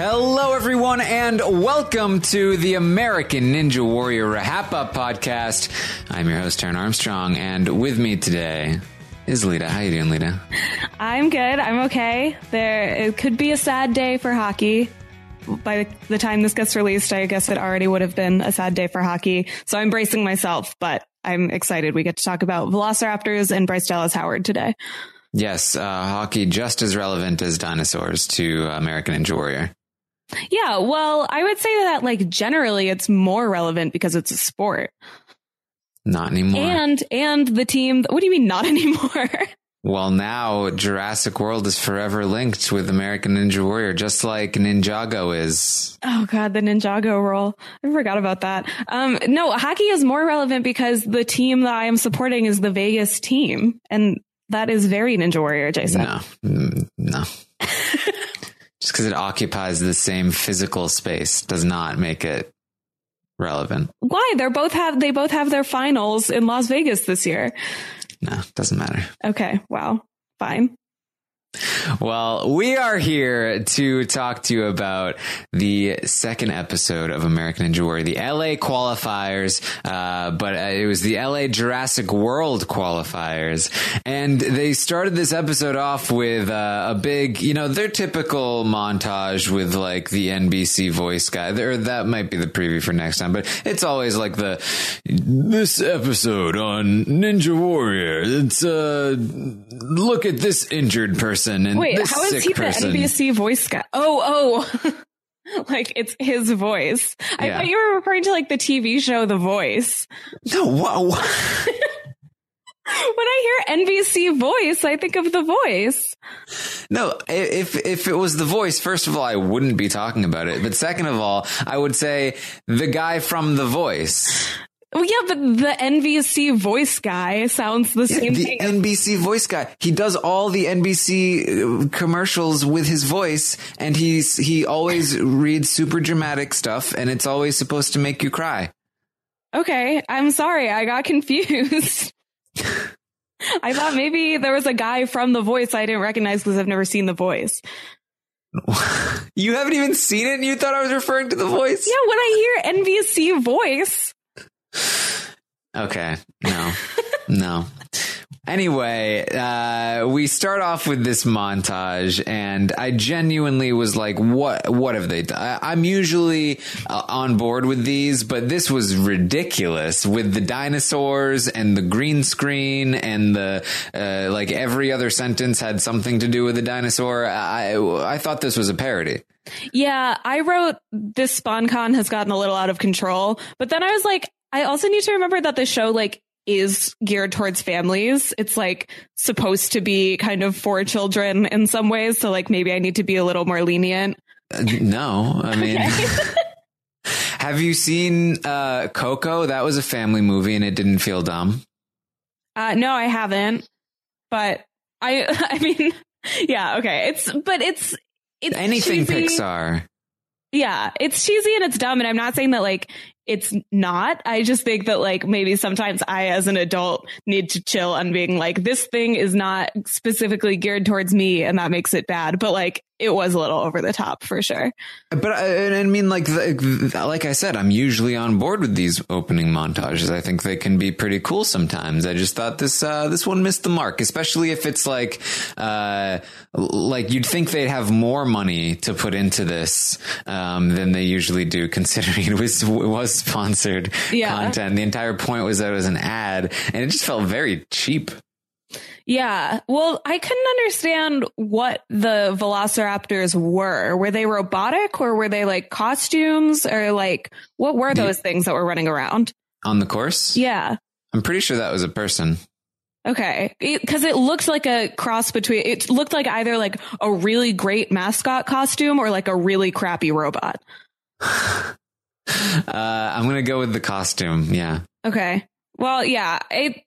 Hello, everyone, and welcome to the American Ninja Warrior Rahap Up podcast. I'm your host, Taryn Armstrong, and with me today is Lita. How you doing, Lita? I'm good. I'm okay. There, it could be a sad day for hockey. By the time this gets released, I guess it already would have been a sad day for hockey. So I'm bracing myself, but I'm excited. We get to talk about Velociraptors and Bryce Dallas Howard today. Yes, uh, hockey just as relevant as dinosaurs to American Ninja Warrior. Yeah, well, I would say that like generally it's more relevant because it's a sport. Not anymore. And and the team what do you mean not anymore? well, now Jurassic World is forever linked with American Ninja Warrior just like Ninjago is. Oh god, the Ninjago roll. I forgot about that. Um no, hockey is more relevant because the team that I am supporting is the Vegas team and that is very Ninja Warrior, Jason. No. Mm, no. just because it occupies the same physical space does not make it relevant. Why? They're both have they both have their finals in Las Vegas this year. No, doesn't matter. Okay, wow. Fine. Well, we are here to talk to you about the second episode of American Ninja Warrior, the LA qualifiers, uh, but uh, it was the LA Jurassic World qualifiers. And they started this episode off with uh, a big, you know, their typical montage with like the NBC voice guy. Or that might be the preview for next time, but it's always like the, this episode on Ninja Warrior. It's, uh, look at this injured person person and Wait, this how is he person. the NBC voice guy? Oh, oh. like it's his voice. I Yeah. thought you were referring to like the TV show The Voice. No, wha- When I hear NBC voice, I think of The Voice. no. If if it was the voice, first of all, I wouldn't be talking about it. But second of all, I would say the guy from the voice, Well, yeah, but the NBC voice guy sounds the same the thing. NBC voice guy. He does all the NBC uh, commercials with his voice, and he's he always reads super dramatic stuff, and it's always supposed to make you cry. okay, I'm sorry, I got confused. I thought maybe there was a guy from The Voice I didn't recognize because I've never seen The Voice. You haven't even seen it, and you thought I was referring to the voice. Yeah, when I hear NBC voice, Okay. No. no. Anyway, uh, we start off with this montage, and I genuinely was like, "What? What have they done?" I'm usually uh, on board with these, but this was ridiculous with the dinosaurs and the green screen and the uh, like. Every other sentence had something to do with the dinosaur. I I thought this was a parody. Yeah, I wrote this sponcon has gotten a little out of control, but then I was like, I also need to remember that the show like is geared towards families. It's like supposed to be kind of for children in some ways, so like maybe I need to be a little more lenient. Uh, no, I mean. Have you seen uh, Coco? That was a family movie, and it didn't feel dumb. Uh no, I haven't. But I I mean, yeah, okay. It's but it's it's Anything cheesy. Pixar. Yeah, it's cheesy and it's dumb. And I'm not saying that like it's not. I just think that like maybe sometimes I, as an adult, need to chill on being like, this thing is not specifically geared towards me and that makes it bad. But like it was a little over the top for sure. But I, I mean, like, like I said, I'm usually on board with these opening montages. I think they can be pretty cool sometimes. I just thought this uh, this one missed the mark, especially if it's like, uh, like you'd think they'd have more money to put into this um, than they usually do, considering it was it was sponsored Yeah. content. The entire point was that it was an ad, and it just felt very cheap. Yeah. Well, I couldn't understand what the velociraptors were. Were they robotic or were they like costumes or like what were The- those things that were running around? On the course, Yeah. I'm pretty sure that was a person. Okay. Because it, looked like a cross between, it looked like either like a really great mascot costume or like a really crappy robot. Uh, I'm gonna go with the costume. Yeah. Okay. Well, yeah, I,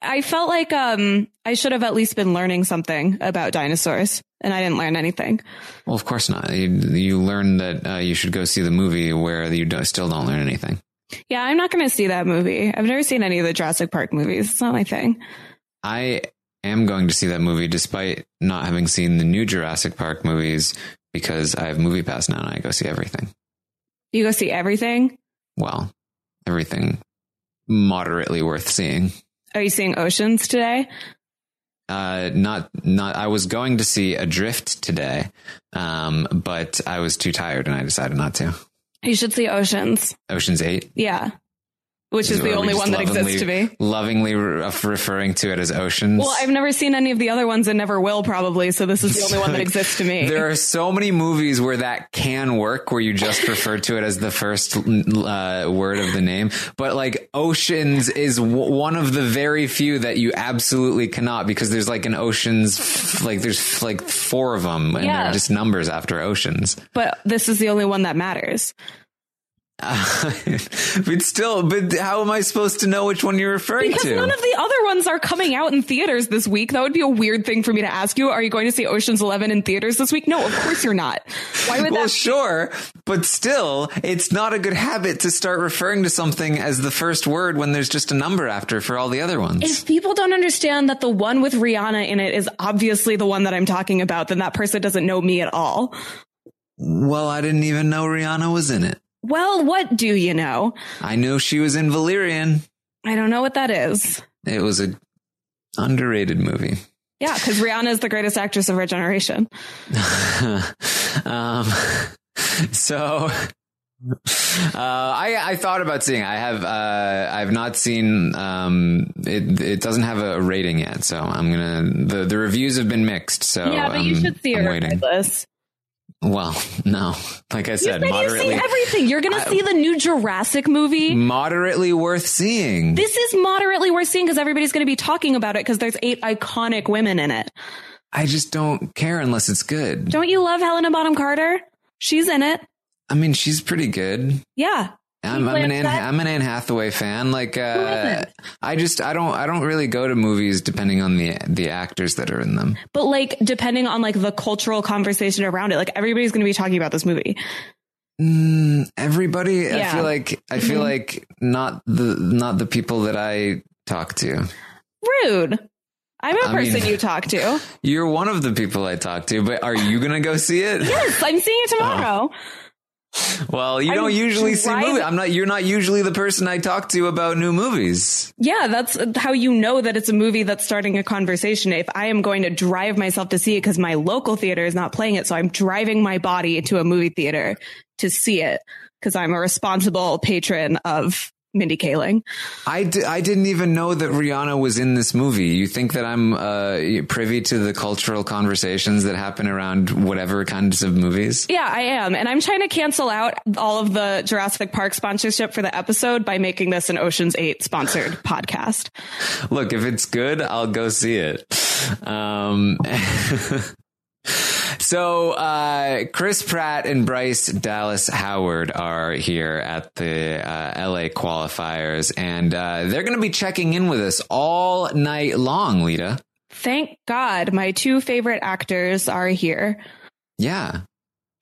I felt like, um, I should have at least been learning something about dinosaurs and I didn't learn anything. Well, of course not. You, you learn that uh, you should go see the movie where you don't, still don't learn anything. Yeah, I'm not going to see that movie. I've never seen any of the Jurassic Park movies. It's not my thing. I am going to see that movie despite not having seen the new Jurassic Park movies because I have Movie Pass now and I go see everything. You go see everything. Well, everything moderately worth seeing. Are you seeing Oceans today? Uh, not, not. I was going to see Adrift today, um, but I was too tired and I decided not to. You should see Oceans. Ocean's Eight. Yeah. Which is the only one that exists to me. Lovingly re- referring to it as Oceans. Well, I've never seen any of the other ones and never will probably, so this is the only one that exists to me. There are so many movies where that can work, where you just refer to it as the first uh, word of the name. But like Oceans is w- one of the very few that you absolutely cannot because there's like an Oceans, f- like there's like four of them and Yeah. they're just numbers after Oceans. but this is the only one that matters. but still, but how am I supposed to know which one you're referring Because to? Because none of the other ones are coming out in theaters this week. That would be a weird thing for me to ask you. Are you going to see Ocean's 11 in theaters this week? No, of course you're not. Why would that? well, that? sure, but still, it's not a good habit to start referring to something as the first word when there's just a number after for all the other ones. If people don't understand that the one with Rihanna in it is obviously the one that I'm talking about, then that person doesn't know me at all. well, I didn't even know Rihanna was in it. Well, what do you know? I knew she was in Valerian. I don't know what that is. It was a underrated movie. Yeah, because Rihanna is the greatest actress of her generation. um, so uh, I I thought about seeing. I have uh, I've not seen. Um, it it doesn't have a rating yet, so I'm gonna. the The reviews have been mixed, so yeah, but you should see I'm it waiting. regardless. Well, no, like I You said, you see moderately everything. You're going to see the new Jurassic movie. moderately worth seeing. This is moderately worth seeing because everybody's going to be talking about it because there's eight iconic women in it. I just don't care unless it's good. Don't you love Helena Bonham Carter? She's in it. I mean, she's pretty good. Yeah. I'm, I'm an Anne, I'm an Anne Hathaway fan. Like, uh. I just I don't I don't really go to movies depending on the the actors that are in them. But like, depending on like the cultural conversation around it, like everybody's going to be talking about this movie. Mm, everybody, I feel like I feel Mhm. like not the not the people that I talk to. Rude. I'm a I person mean- you talk to. You're one of the people I talk to, but are you gonna go see it? Yes, I'm seeing it tomorrow. Well, you I'm don't usually see movies. I'm not. You're not usually the person I talk to about new movies. Yeah, that's how you know that it's a movie that's starting a conversation. If I am going to drive myself to see it because my local theater is not playing it, so I'm driving my body into a movie theater to see it because I'm a responsible patron of Mindy Kaling. I, I didn't even know that Rihanna was in this movie. You think that I'm uh, privy to the cultural conversations that happen around whatever kinds of movies? Yeah, I am. And I'm trying to cancel out all of the Jurassic Park sponsorship for the episode by making this an Ocean's 8 sponsored podcast. Look, if it's good, I'll go see it. Um, so, uh, Chris Pratt and Bryce Dallas Howard are here at the uh, LA qualifiers, and uh, they're going to be checking in with us all night long, Lita. Thank God my two favorite actors are here. Yeah.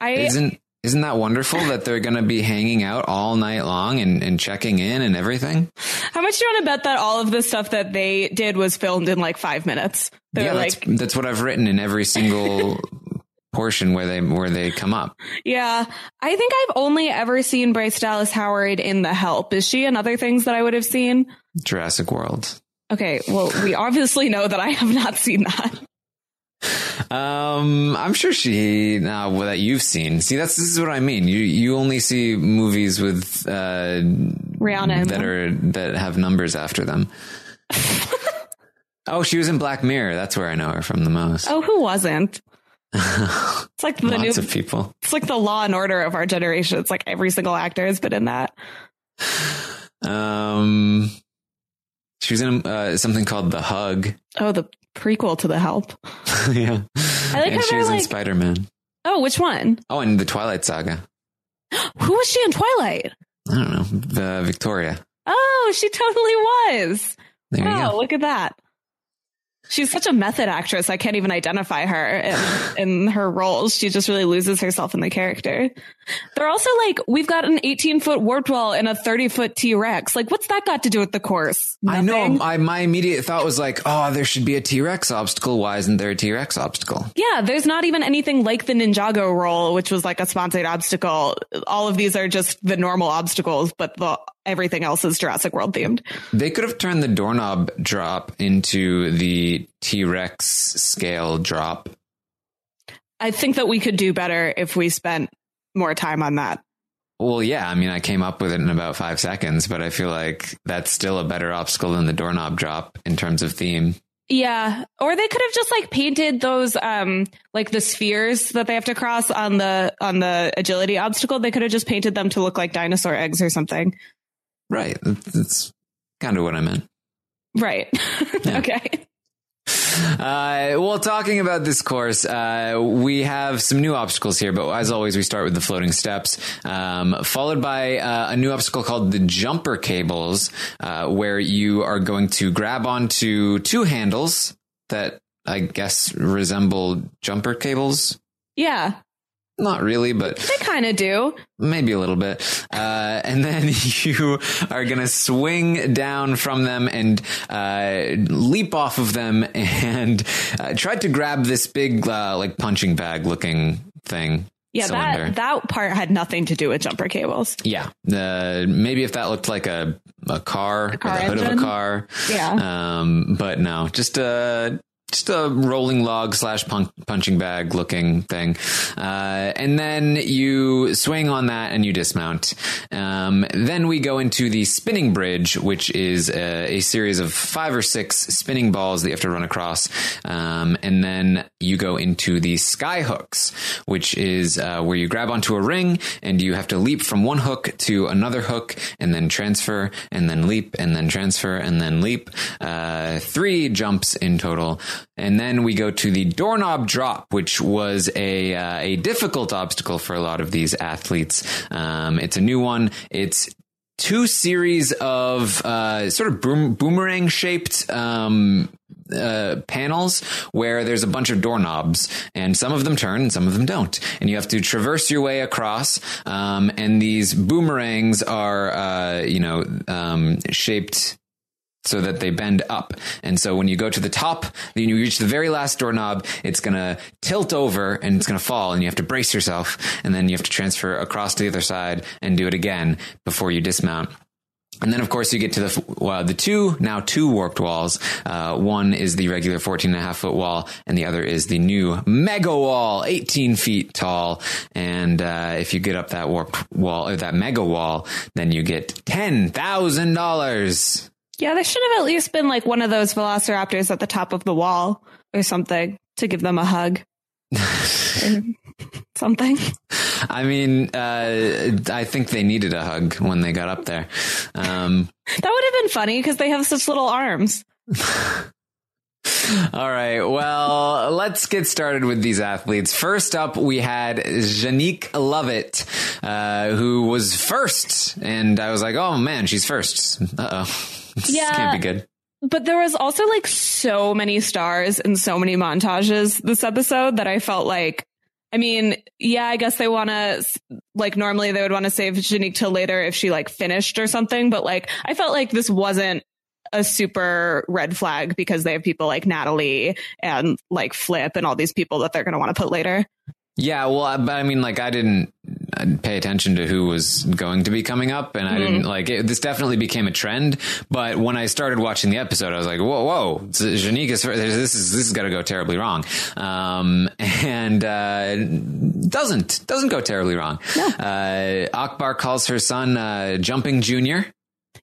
I Isn't isn't that wonderful that they're going to be hanging out all night long and, and checking in and everything? How much do you want to bet that all of the stuff that they did was filmed in like five minutes? They're yeah, like, that's that's what I've written in every single portion where they where they come up. yeah. I think I've only ever seen Bryce Dallas Howard in The Help. Is she in other things that I would have seen? Jurassic World. Okay, well, we obviously know that I have not seen that. Um, I'm sure she now well, that you've seen. See, that's this is what I mean. You you only see movies with uh, Rihanna that are that have numbers after them. oh, she was in Black Mirror. That's where I know her from the most. Oh, who wasn't? It's like the new, of people. it's like the Law and Order of our generation. It's like every single actor has been in that. Um, she was in uh, something called The Hug. Oh, the prequel to The Help. yeah, I like and how she was in Spider Man. Oh, which one? Oh, and the Twilight Saga. Who was she in Twilight? I don't know, uh, Victoria. Oh, she totally was. There you Oh, go. look at that. She's such a method actress. I can't even identify her in, in her roles. She just really loses herself in the character. They're also like, we've got an 18 foot warp wall and a 30 foot T Rex. Like, what's that got to do with the course? I know. I, my immediate thought was like, oh, there should be a T Rex obstacle. Why isn't there a T Rex obstacle? Yeah, there's not even anything like the Ninjago roll, which was like a sponsored obstacle. All of these are just the normal obstacles, but the everything else is Jurassic World themed. They could have turned the doorknob drop into the T Rex scale drop. I think that we could do better if we spent more time on that. Well, yeah. I mean, I came up with it in about five seconds, but I feel like that's still a better obstacle than the doorknob drop in terms of theme. Yeah. Or they could have just like painted those um like the spheres that they have to cross on the on the agility obstacle. They could have just painted them to look like dinosaur eggs or something. Right. That's, kind of what I meant. Right. Yeah. okay. Uh, well, talking about this course, uh, we have some new obstacles here, but as always, we start with the floating steps, um, followed by uh, a new obstacle called the jumper cables, uh, where you are going to grab onto two handles that I guess resemble jumper cables. Yeah. Not really, but They kind of do. maybe a little bit. Uh, and then you are going to swing down from them and uh, leap off of them and uh, try to grab this big, uh, like punching bag looking thing. Yeah, cylinder. that that part had nothing to do with jumper cables. yeah. Uh, maybe if that looked like a, a car, car or the hood of a car. Yeah. Um, but no, just a just a rolling log slash pun- punching bag looking thing, uh, and then you swing on that and you dismount. Um, then we go into the spinning bridge, which is a, a series of five or six spinning balls that you have to run across, um, and then you go into the sky hooks, which is uh, where you grab onto a ring and you have to leap from one hook to another hook, and then transfer, and then leap, and then transfer, and then leap. Uh, three jumps in total. And then we go to the doorknob drop, which was a uh, a difficult obstacle for a lot of these athletes. Um, it's a new one. It's two series of uh, sort of boom, boomerang shaped um, uh, panels where there's a bunch of doorknobs and some of them turn and some of them don't and you have to traverse your way across um, and these boomerangs are uh, you know um, shaped so that they bend up. And so when you go to the top, then you reach the very last doorknob, it's going to tilt over and it's going to fall and you have to brace yourself. And then you have to transfer across to the other side and do it again before you dismount. And then, of course, you get to the well, the two now two warped walls. Uh, one is the regular 14 and a half foot wall, and the other is the new mega wall, 18 feet tall. And uh, if you get up that warped wall or that mega wall, then you get ten thousand dollars. Yeah, there should have at least been like one of those velociraptors at the top of the wall or something to give them a hug. something. I mean, uh, I think they needed a hug when they got up there. Um, That would have been funny because they have such little arms. all right. Well, let's get started with these athletes. First up, we had Janique Lovett, uh, who was first. And I was like, oh man, she's first. Uh oh. This Yeah. can't be good. But there was also like so many stars and so many montages this episode that I felt like, I mean, yeah, I guess they want to, like, normally they would want to save Janique till later if she like finished or something. But like, I felt like this wasn't a super red flag because they have people like Natalie and like Flip and all these people that they're going to want to put later. Yeah, well, I- but I mean, like, I didn't pay attention to who was going to be coming up, and I didn't like it. This definitely became a trend. But when I started watching the episode, I was like, "Whoa, whoa, Janique is this is this is going to go terribly wrong," um, and uh, doesn't doesn't go terribly wrong. Uh, Akbar calls her son uh, Jumping Junior.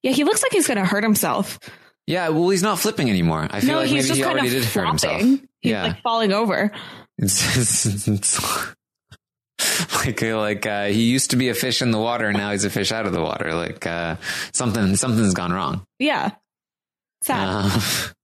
Yeah, he looks like he's going to hurt himself. Yeah, well, he's not flipping anymore. I feel No, like he's maybe just he kind already of did hurt himself. He's Yeah. like falling over. It's, it's, it's like like uh, he used to be a fish in the water, and now he's a fish out of the water. Like uh, something something's gone wrong. Yeah. Sad.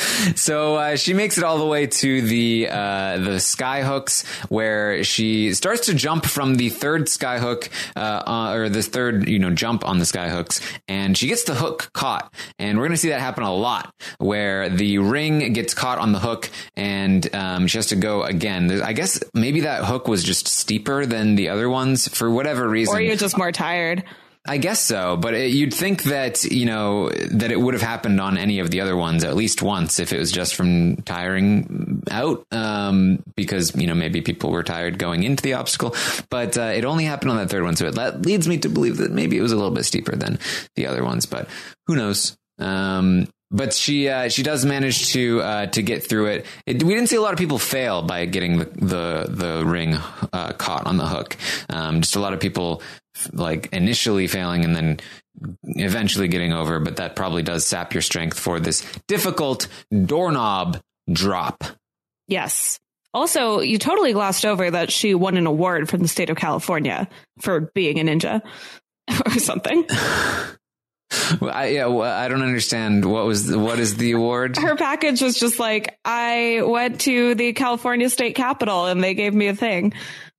So uh, she makes it all the way to the uh, the sky hooks, where she starts to jump from the third sky hook, uh, uh, or the third you know jump on the sky hooks, and she gets the hook caught. And we're going to see that happen a lot, where the ring gets caught on the hook, and um, she has to go again. There's- I guess maybe that hook was just steeper than the other ones for whatever reason. Or you're just more tired. I guess so, but it, you'd think that you know that it would have happened on any of the other ones at least once if it was just from tiring out, um, because you know maybe people were tired going into the obstacle. But uh, it only happened on that third one, so it le- leads me to believe that maybe it was a little bit steeper than the other ones. But who knows? Um, but she uh, she does manage to uh, to get through it. it. We didn't see a lot of people fail by getting the the, the ring uh, caught on the hook. Um, just a lot of people like initially failing and then eventually getting over. But that probably does sap your strength for this difficult doorknob drop. Yes. Also, you totally glossed over that she won an award from the state of California for being a ninja or something. Well, I, yeah, well, I don't understand what was the, what is the award? Her package was just like, I went to the California state capitol and they gave me a thing.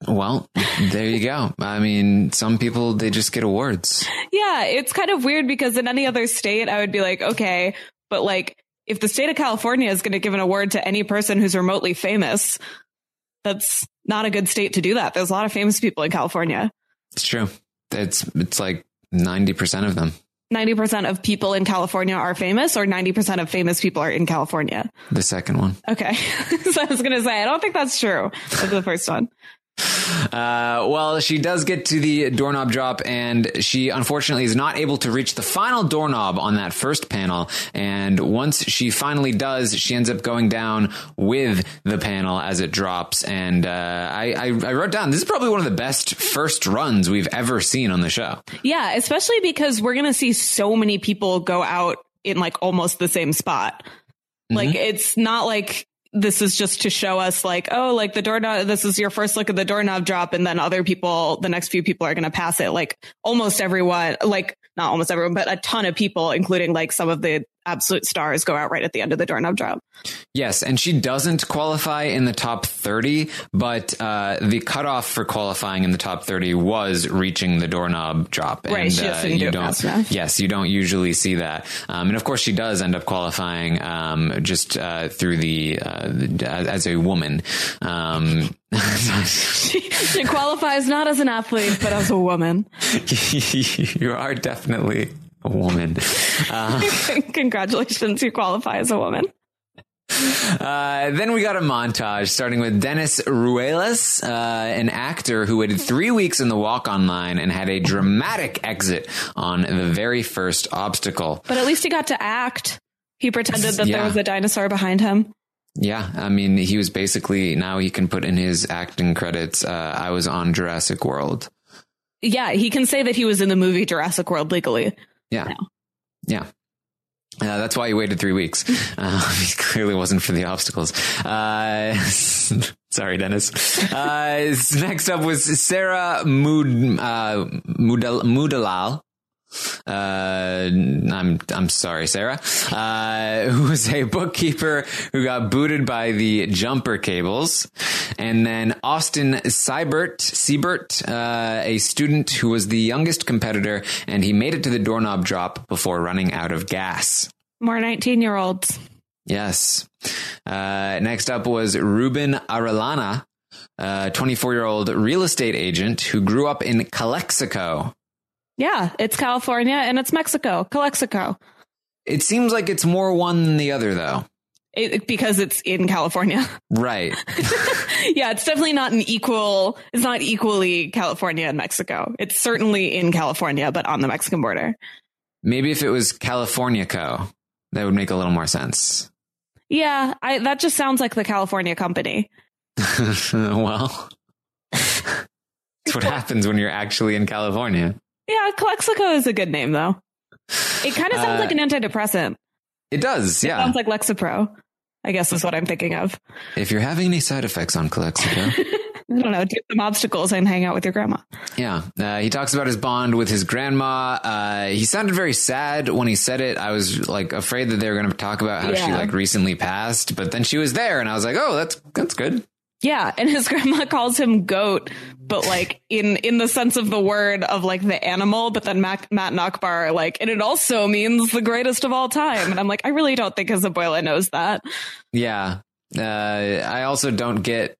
Well, there you go. I mean, some people they just get awards. Yeah, it's kind of weird because in any other state, I would be like, okay, but like, if the state of California is going to give an award to any person who's remotely famous, that's not a good state to do that. There's a lot of famous people in California. It's true. It's it's like ninety percent of them. 90% of people in California are famous, or 90% of famous people are in California. The second one. Okay. so I was going to say, I don't think that's true. That's the first one. Uh, well, she does get to the doorknob drop, and she unfortunately is not able to reach the final doorknob on that first panel. And once she finally does, she ends up going down with the panel as it drops. And uh, I, I, I wrote down this is probably one of the best first runs we've ever seen on the show. Yeah, especially because we're going to see so many people go out in like almost the same spot. Like it's not like this is just to show us like, oh, like the doorknob, this is your first look at the doorknob drop. And then other people, the next few people are going to pass it. Like almost everyone, like not almost everyone, but a ton of people, including like some of the absolute stars go out right at the end of the doorknob drop. Yes, and she doesn't qualify in the top 30, but uh, the cutoff for qualifying in the top 30 was reaching the doorknob drop. Right, and, she uh, do you don't, fast. Yes, you don't usually see that. Um, and of course, she does end up qualifying um, just uh, through the, uh, the as a woman. Um, she, she qualifies not as an athlete, but as a woman. you are definitely a woman. Uh, Congratulations, you qualify as a woman. Uh, then we got a montage starting with Dennis Ruelas, uh, an actor who waited three weeks in the walk on line and had a dramatic exit on the very first obstacle. But at least he got to act. He pretended that Yeah. there was a dinosaur behind him. Yeah, I mean, he was basically now he can put in his acting credits. Uh, I was on Jurassic World. Yeah, he can say that he was in the movie Jurassic World legally. Yeah, No. yeah. Uh, that's why he waited three weeks. Uh, he clearly wasn't for the obstacles. Uh, sorry, Dennis. Uh, next up was Sarah Mood, uh, Moodalal. Uh, I'm I'm sorry, Sarah. Uh, who was a bookkeeper who got booted by the jumper cables, and then Austin Seibert, Siebert, uh, a student who was the youngest competitor, and he made it to the doorknob drop before running out of gas. More 19 year olds. Yes. Uh, next up was Ruben Arellana, a 24 year old real estate agent who grew up in Calexico. Yeah, it's California and it's Mexico. Calexico. It seems like it's more one than the other, though. It, because it's in California. Right. yeah, it's definitely not an equal, it's not equally California and Mexico. It's certainly in California, but on the Mexican border. Maybe if it was California Co, that would make a little more sense. Yeah, I, that just sounds like the California company. well, that's what happens when you're actually in California. Yeah, Calexico is a good name though. It kind of sounds Uh, like an antidepressant. It does, yeah. Sounds like Lexapro. I guess is what I'm thinking of. if you're having any side effects on Calexico, I don't know, do some obstacles and hang out with your grandma. Yeah. Uh, he talks about his bond with his grandma. Uh, he sounded very sad when he said it. I was like afraid that they were going to talk about how she like recently passed, but then she was there and I was like, oh, that's, that's good. Yeah, and his grandma calls him goat, but like in in the sense of the word of like the animal. But then Mac, Matt are like, and it also means the greatest of all time. And I'm like, I really don't think his abuela knows that. Yeah. Uh, I also don't get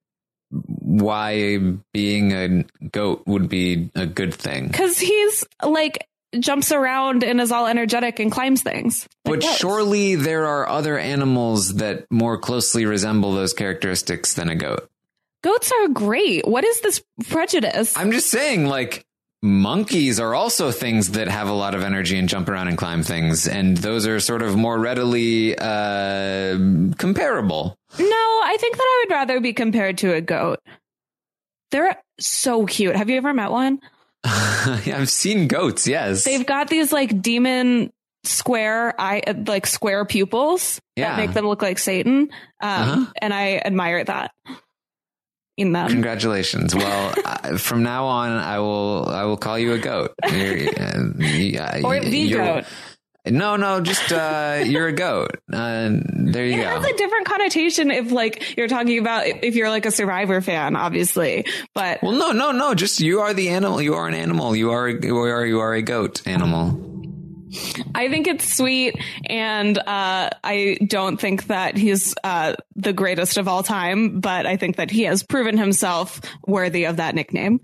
why being a goat would be a good thing. Because he's like jumps around and is all energetic and climbs things. Like But goats. surely there are other animals that more closely resemble those characteristics than a goat. Goats are great. What is this prejudice? I'm just saying, like, monkeys are also things that have a lot of energy and jump around and climb things. And those are sort of more readily uh, comparable. no, I think that I would rather be compared to a goat. They're so cute. Have you ever met one? I've seen goats, yes. They've got these like demon square eye, like square pupils Yeah. that make them look like Satan. Um, Uh-huh. and I admire that in them. Congratulations. Well, uh, from now on, I will I will call you a goat. You're, uh, yeah, or the goat. No, no, just uh, you're a goat. Uh, there you It go. has a different connotation if like you're talking about if you're like a Survivor fan, obviously. But Well, no, no, no. Just you are the animal. You are an animal. You are you are you are a goat animal. I think it's sweet, and uh, I don't think that he's uh, the greatest of all time. But I think that he has proven himself worthy of that nickname.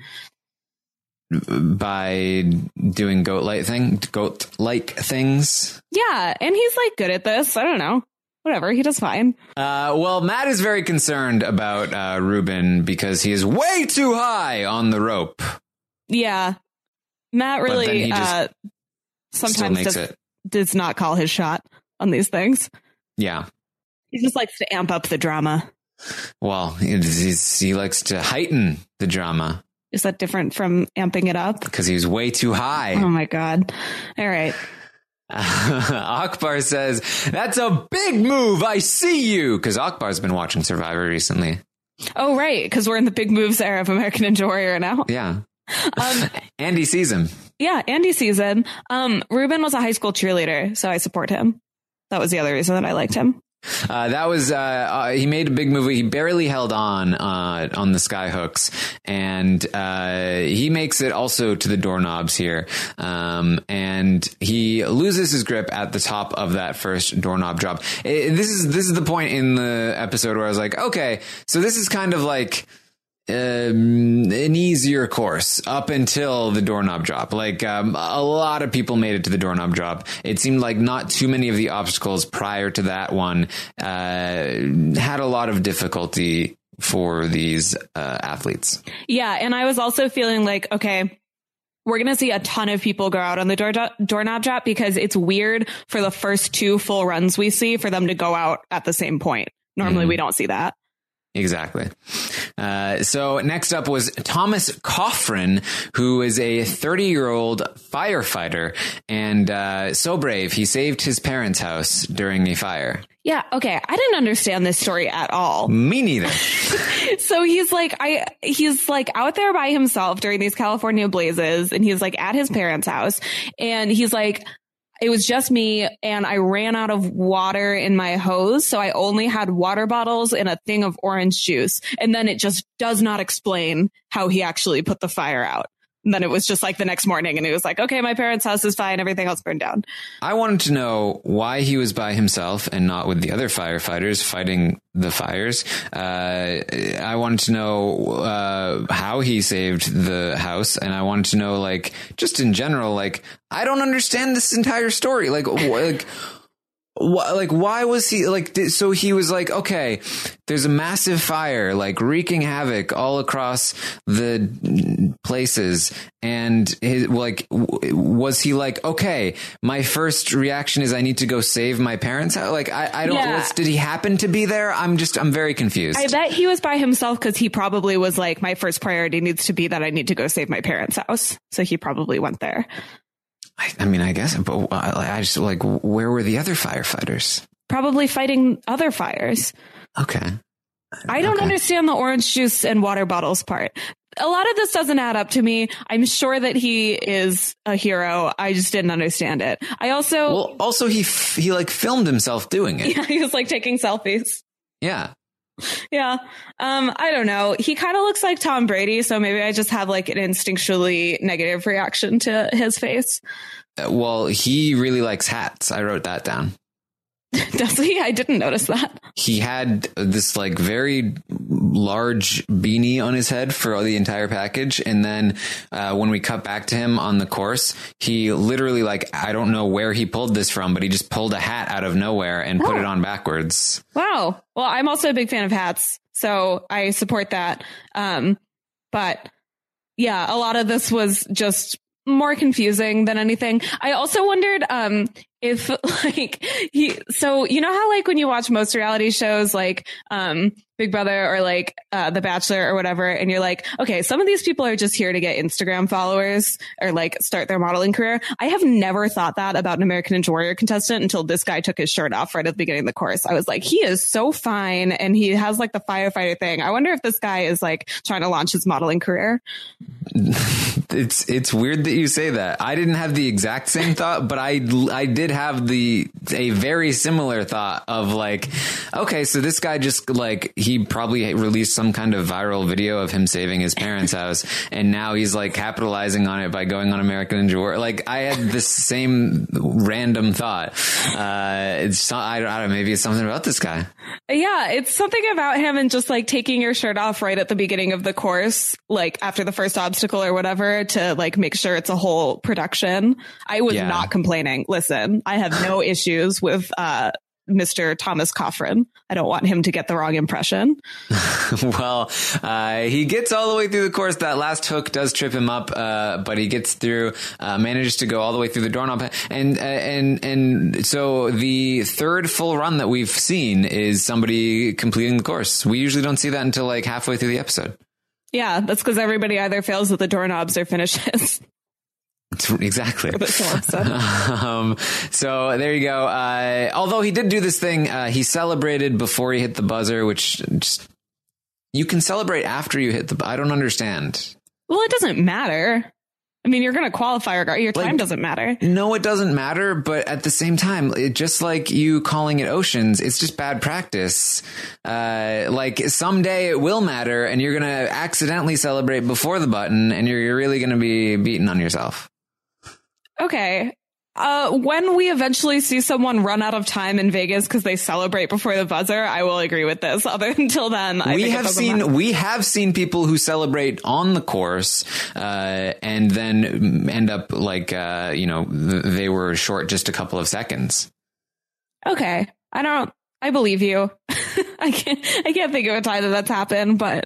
by doing goat like thing, goat like things. Yeah, and he's like good at this. I don't know. Whatever, he does fine. Uh, well, Matt is very concerned about uh, Ruben because he is way too high on the rope. Yeah, Matt really just uh, sometimes does, it. does not call his shot on these things. Yeah. He just likes to amp up the drama. Well, he's, he likes to heighten the drama Is that different from amping it up? because he's way too high. Oh my god! All right. Akbar says, "That's a big move. I see you." Because Akbar's been watching Survivor recently. Oh right, because we're in the big moves era of American Ninja Warrior now. Yeah, Um, Andy sees him. Yeah, Andy season. Um, Ruben was a high school cheerleader, so I support him. That was the other reason that I liked him. Uh, that was uh, uh, he made a big movie. He barely held on uh, on the Skyhooks, and uh, he makes it also to the doorknobs here. Um, and he loses his grip at the top of that first doorknob drop. Eh, this is this is the point in the episode where I was like, okay, so this is kind of like um, an easier course up until the doorknob drop. Like um, a lot of people made it to the doorknob drop. It seemed like not too many of the obstacles prior to that one uh, had a lot of difficulty for these uh, athletes. Yeah, and I was also feeling like, okay, we're going to see a ton of people go out on the door doorknob drop because it's weird for the first two full runs we see for them to go out at the same point. Normally, Mhm. we don't see that. Exactly. Uh, so next up was Thomas Coffrin, who is a 30 year old firefighter and uh, so brave. He saved his parents' house during a fire. Yeah, okay. I didn't understand this story at all. Me neither. so he's like I he's like out there by himself during these California blazes and he's like at his parents' house and he's like it was just me and I ran out of water in my hose so I only had water bottles and a thing of orange juice and then it just does not explain how he actually put the fire out. And then it was just like the next morning and he was like okay my parents' house is fine everything else burned down. I wanted to know why he was by himself and not with the other firefighters fighting the fires. Uh, I wanted to know uh, how he saved the house, and I wanted to know, like, just in general, like, I don't understand this entire story. Like, like. Why, like why was he like did, so he was like okay there's a massive fire like wreaking havoc all across the places and his, like w- was he like okay my first reaction is i need to go save my parents house like i, I don't Yeah. did he happen to be there i'm just i'm very confused I bet he was by himself because he probably was like, my first priority needs to be that I need to go save my parents' house. So he probably went there. I, I mean i guess but uh, I, I just like where were the other firefighters Probably fighting other fires. okay I don't Okay. understand the orange juice and water bottles part. A lot of this doesn't add up to me. I'm sure that he is a hero. I just didn't understand it. I also, Well, also he f- he like filmed himself doing it. yeah, he was like taking selfies. Yeah. Yeah. Um, I don't know. He kind of looks like Tom Brady, so maybe I just have like an instinctually negative reaction to his face. Uh, Well, he really likes hats. I wrote that down. Does he? I didn't notice that. He had this like very large beanie on his head for the entire package. And then uh, when we cut back to him on the course, he literally like, I don't know where he pulled this from, but he just pulled a hat out of nowhere and put Oh. it on backwards. Wow. Well, I'm also a big fan of hats, so I support that. Um, but yeah, a lot of this was just more confusing than anything. I also wondered um if like he so you know how like when you watch most reality shows like um Big Brother or like uh The Bachelor or whatever and you're like, okay, some of these people are just here to get Instagram followers or like start their modeling career. I have never thought that about an American Ninja Warrior contestant until this guy took his shirt off right at the beginning of the course. I was like, he is so fine and he has like the firefighter thing. I wonder if this guy is like trying to launch his modeling career. It's it's weird that you say that. I didn't have the exact same thought, but I I did have the a very similar thought of like, okay, so this guy just like probably released some kind of viral video of him saving his parents' house, and now he's like capitalizing on it by going on American Ninja Warrior. Like I had this same random thought. Uh, it's not, I don't, I don't know, maybe it's something about this guy. Yeah, it's something about him and just like taking your shirt off right at the beginning of the course, like after the first obstacle or whatever to like make sure it's a whole production. I was Yeah. not complaining. Listen, I have no issues with uh Mr. Thomas Coffrin. I don't want him to get the wrong impression. well, uh, he gets all the way through the course. That last hook does trip him up, uh, but he gets through, uh, manages to go all the way through the doorknob. And, uh, and, and so the third full run that we've seen is somebody completing the course. We usually don't see that until like halfway through the episode. Yeah, that's because everybody either fails with the doorknobs or finishes. Exactly. This whole episode. um, so there you go. Uh, although he did do this thing, uh, he celebrated before he hit the buzzer, which just, you can celebrate after you hit the, I don't understand. well, it doesn't matter. I mean, you're going to qualify regard. Your time Like- doesn't matter. No, it doesn't matter, but at the same time, it, just like you calling it oceans, it's just bad practice. Uh, like someday it will matter and you're going to accidentally celebrate before the button and you're, you're really going to be beaten on yourself. Okay. Uh, when we eventually see someone run out of time in Vegas because they celebrate before the buzzer, I will agree with this. Other until then, I we have seen we have seen people who celebrate on the course uh, and then end up like uh, you know th- they were short just a couple of seconds. Okay, I don't. I believe you. I can't. I can't think of a time that that's happened, but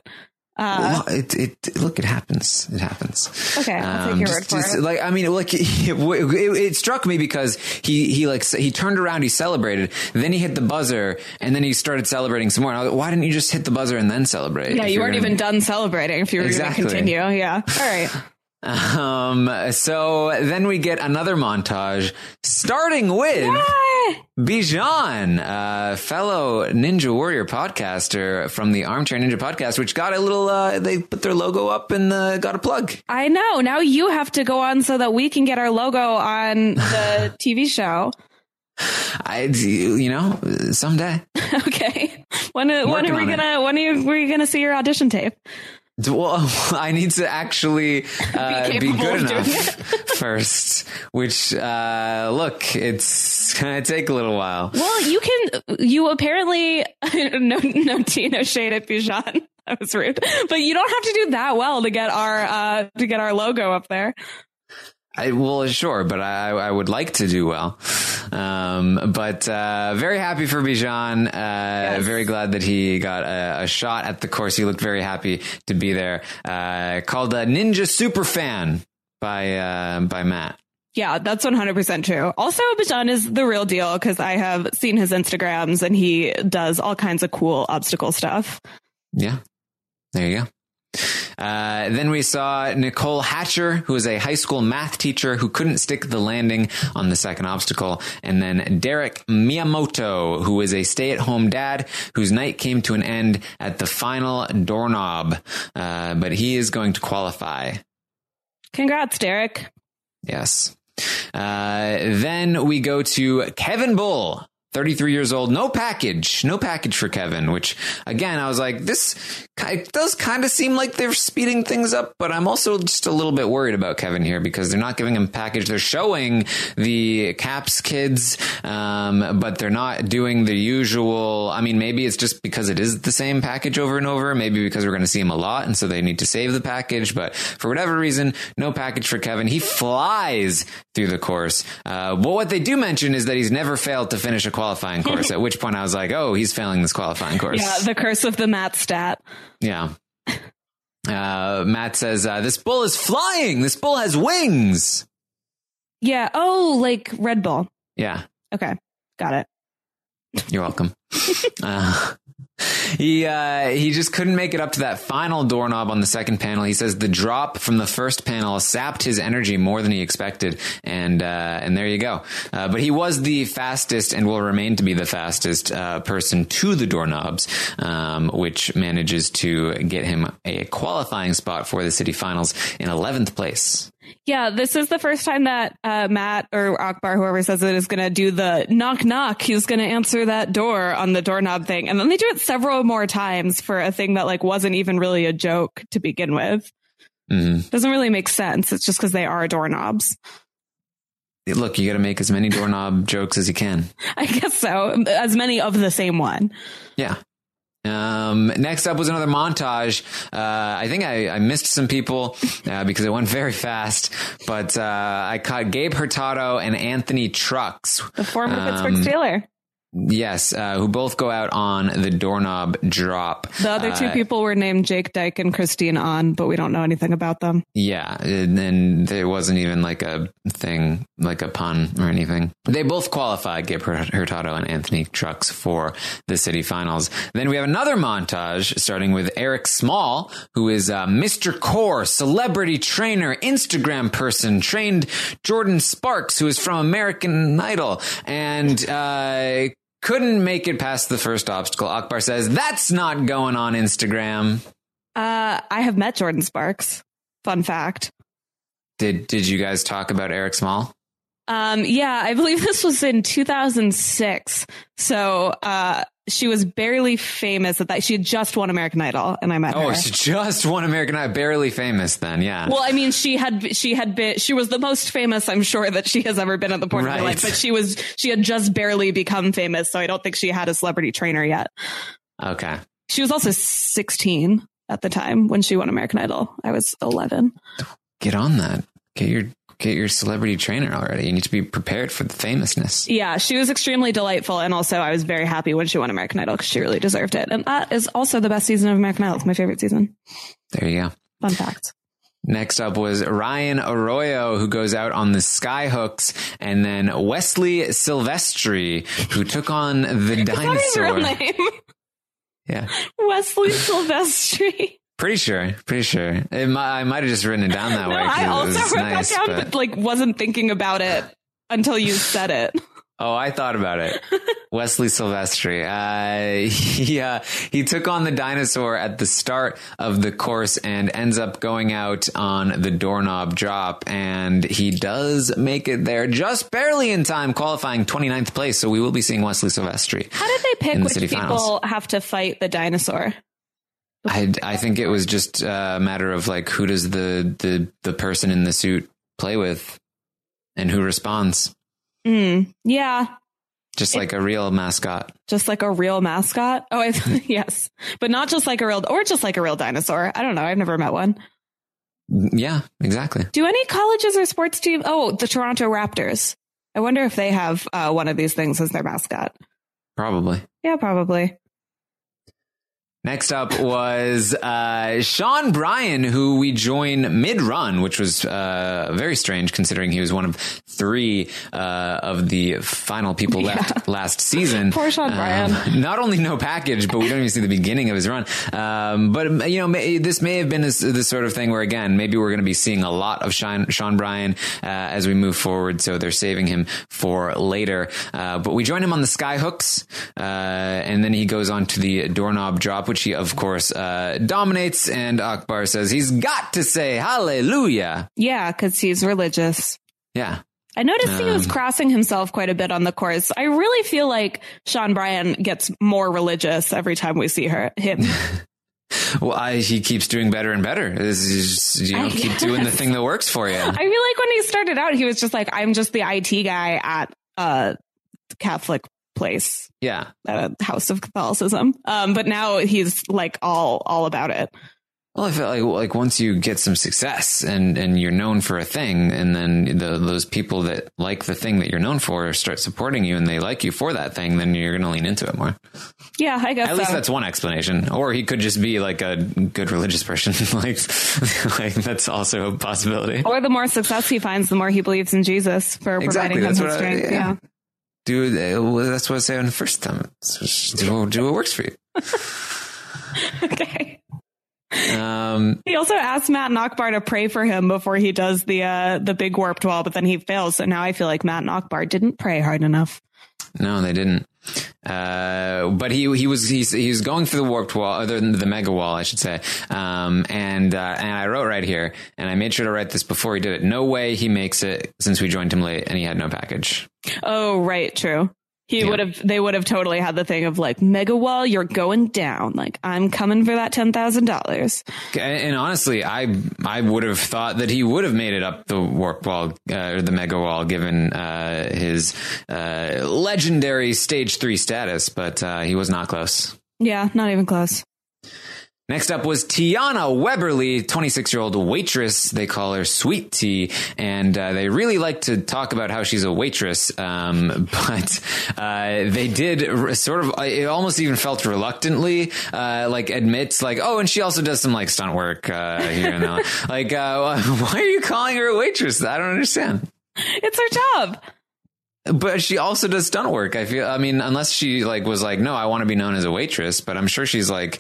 uh, Well, it, it look it happens it happens okay, I'll take your just- word for just, it. like I mean like it, it, it struck me because he he like he turned around he celebrated then he hit the buzzer and then he started celebrating some more and I was like, why didn't you just hit the buzzer and then celebrate Yeah, you weren't gonna- even done celebrating if you were Exactly. going to continue. Yeah. All right. um so then we get another montage starting with Yay! Bijan, uh, fellow Ninja Warrior podcaster from the Armchair Ninja podcast, which got a little, uh, they put their logo up and uh, got a plug. I know. Now you have to go on so that we can get our logo on the TV show. I, you know, someday. okay. When when are we gonna when are you, we gonna see your audition tape? Well, I need to actually uh, be, capable good enough first, which, uh, look, it's to take a little while. Well, you can. You apparently no no no shade at Bijan. That was rude, but you don't have to do that well to get our uh to get our logo up there. I, well, sure, but I, I would like to do well. Um, but uh, very happy for Bijan. Uh, Very glad that he got a, a shot at the course. He looked very happy to be there. Uh, called a Ninja Superfan by uh, by Matt. Yeah, that's 100% true. Also, Bijan is the real deal because I have seen his Instagrams and he does all kinds of cool obstacle stuff. Yeah, there you go. Uh, then we saw Nicole Hatcher, who is a high school math teacher who couldn't stick the landing on the second obstacle. And then Derek Miyamoto, who is a stay at home dad whose night came to an end at the final doorknob. Uh, but he is going to qualify. Congrats, Derek. Yes. Uh, then we go to Kevin Bull, 33 years old, no package, no package for Kevin, which again, I was like, this it does kind of seem like they're speeding things up, but I'm also just a little bit worried about Kevin here because they're not giving him package. They're showing the Caps kids, um, but they're not doing the usual. I mean, maybe it's just because it is the same package over and over. Maybe because we're going to see him a lot. And so they need to save the package. But for whatever reason, no package for Kevin. He flies through the course. Uh, but what they do mention is that he's never failed to finish a qualifying course, at which point I was like, oh, he's failing this qualifying course. Yeah, the curse of the Matt stat. Yeah. Uh, Matt says, uh, this bull is flying. This bull has wings. Yeah. Oh, like Red Bull. Yeah. Okay. Got it. You're welcome. uh, he uh, he just couldn't make it up to that final doorknob on the second panel. He says the drop from the first panel sapped his energy more than he expected, and uh, and there you go. Uh, but he was the fastest and will remain to be the fastest uh, person to the doorknobs, um, which manages to get him a qualifying spot for the city finals in 11th place. Yeah, this is the first time that uh, Matt or Akbar, whoever says it, is going to do the knock knock. He's going to answer that door on the doorknob thing, and then they do it several more times for a thing that like wasn't even really a joke to begin with. Mm-hmm. Doesn't really make sense. It's just because they are doorknobs. Look, you got to make as many doorknob jokes as you can. I guess so. As many of the same one. Yeah. Um, next up was another montage. Uh, I think I, I, missed some people uh, because it went very fast, but uh, I caught Gabe Hurtado and Anthony Trucks, the former um, Pittsburgh Steeler. Yes, uh, who both go out on the doorknob drop. The other two uh, people were named Jake Dyke and Christine On, but we don't know anything about them. Yeah, and then there wasn't even like a thing, like a pun or anything. They both qualified, Gabe Hurtado and Anthony Trucks, for the city finals. Then we have another montage starting with Eric Small, who is uh, Mr. Core, celebrity trainer, Instagram person, trained Jordin Sparks, who is from American Idol, and uh, couldn't make it past the first obstacle. Akbar says, that's not going on Instagram. Uh, I have met Jordin Sparks. Fun fact. Did did you guys talk about Eric Small? Um, yeah, I believe this was in 2006. So, uh, she was barely famous at that. She had just won American Idol, and I met oh, her. Oh, she just won American Idol, barely famous then, yeah. Well, I mean, she had she had been she was the most famous I'm sure that she has ever been at the point right. of her life, but she was she had just barely become famous, so I don't think she had a celebrity trainer yet. Okay. She was also 16 at the time when she won American Idol. I was 11. Get on that. Get your get your celebrity trainer already. You need to be prepared for the famousness. Yeah, she was extremely delightful, and also I was very happy when she won American Idol because she really deserved it. And that is also the best season of American Idol. It's my favorite season. There you go. Fun fact. Next up was Ryan Arroyo, who goes out on the skyhooks, and then Wesley Silvestri, who took on the dinosaur. name. Yeah. Wesley Silvestri. Pretty sure, pretty sure. It, I might have just written it down that no, way. I also wrote nice, that down, but... but like wasn't thinking about it until you said it. Oh, I thought about it. Wesley Silvestri. Uh, he, uh, he took on the dinosaur at the start of the course and ends up going out on the doorknob drop. And he does make it there just barely in time, qualifying 29th place. So we will be seeing Wesley Silvestri. How did they pick the which people finals. have to fight the dinosaur? I, I think it was just a matter of like who does the, the, the person in the suit play with and who responds. Mm, yeah. Just like it, a real mascot. Just like a real mascot. Oh, I, yes. But not just like a real, or just like a real dinosaur. I don't know. I've never met one. Yeah, exactly. Do any colleges or sports teams? Oh, the Toronto Raptors. I wonder if they have uh, one of these things as their mascot. Probably. Yeah, probably. Next up was uh, Sean Bryan, who we join mid run, which was uh, very strange considering he was one of three uh, of the final people left last season. Poor Sean Bryan. Um, not only no package, but we don't even see the beginning of his run. Um, but you know, may, this may have been this, this, sort of thing where again, maybe we're going to be seeing a lot of Sean, Sean Bryan uh, as we move forward. So they're saving him for later. Uh, but we join him on the skyhooks, uh, and then he goes on to the doorknob drop which he, of course, uh, dominates. And Akbar says he's got to say hallelujah. Yeah, because he's religious. Yeah. I noticed um, he was um, crossing himself quite a bit on the course. I really feel like Sean Bryan gets more religious every time we see her him. well, I, he keeps doing better and better. Just, you know, keep doing the thing that works for you. I feel like when he started out, he was just like, "I'm just the IT guy at uh, Catholic place. Yeah. At a house of Catholicism. Um, but now he's like all, all about it. Well, I feel like like once you get some success and and you're known for a thing, and then the, those people that like the thing that you're known for start supporting you, and they like you for that thing, then you're going to lean into it more. Yeah, I guess at so. least that's one explanation. Or he could just be like a good religious person. like, like that's also a possibility. Or the more success he finds, the more he believes in Jesus for exactly, providing him his strength. I, yeah. yeah do uh, that's what I say on the first time. Do, do what works for you. okay. Um, he also asked Matt and Akbar to pray for him before he does the uh, the big warped wall, but then he fails. So now I feel like Matt and Akbar didn't pray hard enough. No, they didn't. Uh, but he he was he's he was going for the warped wall, other than the mega wall, I should say. Um, and uh, and I wrote right here, and I made sure to write this before he did it. No way he makes it since we joined him late, and he had no package. Oh, right, true. He yeah. would have, they would have totally had the thing of like, mega wall, you're going down. Like, I'm coming for that $10,000. And honestly, I, I would have thought that he would have made it up the warp wall, uh, or the mega wall, given, uh, his, uh, legendary stage three status, but, uh, he was not close. Yeah, not even close. Next up was Tiana Webberley, 26 year old waitress. They call her Sweet Tea, and uh, they really like to talk about how she's a waitress. Um, but uh, they did sort of, it almost even felt reluctantly, uh, like admits, like, oh, and she also does some like stunt work uh, here and there. like, uh, why are you calling her a waitress? I don't understand. It's her job but she also does stunt work. I feel. I mean, unless she like was like, no, I want to be known as a waitress. But I'm sure she's like,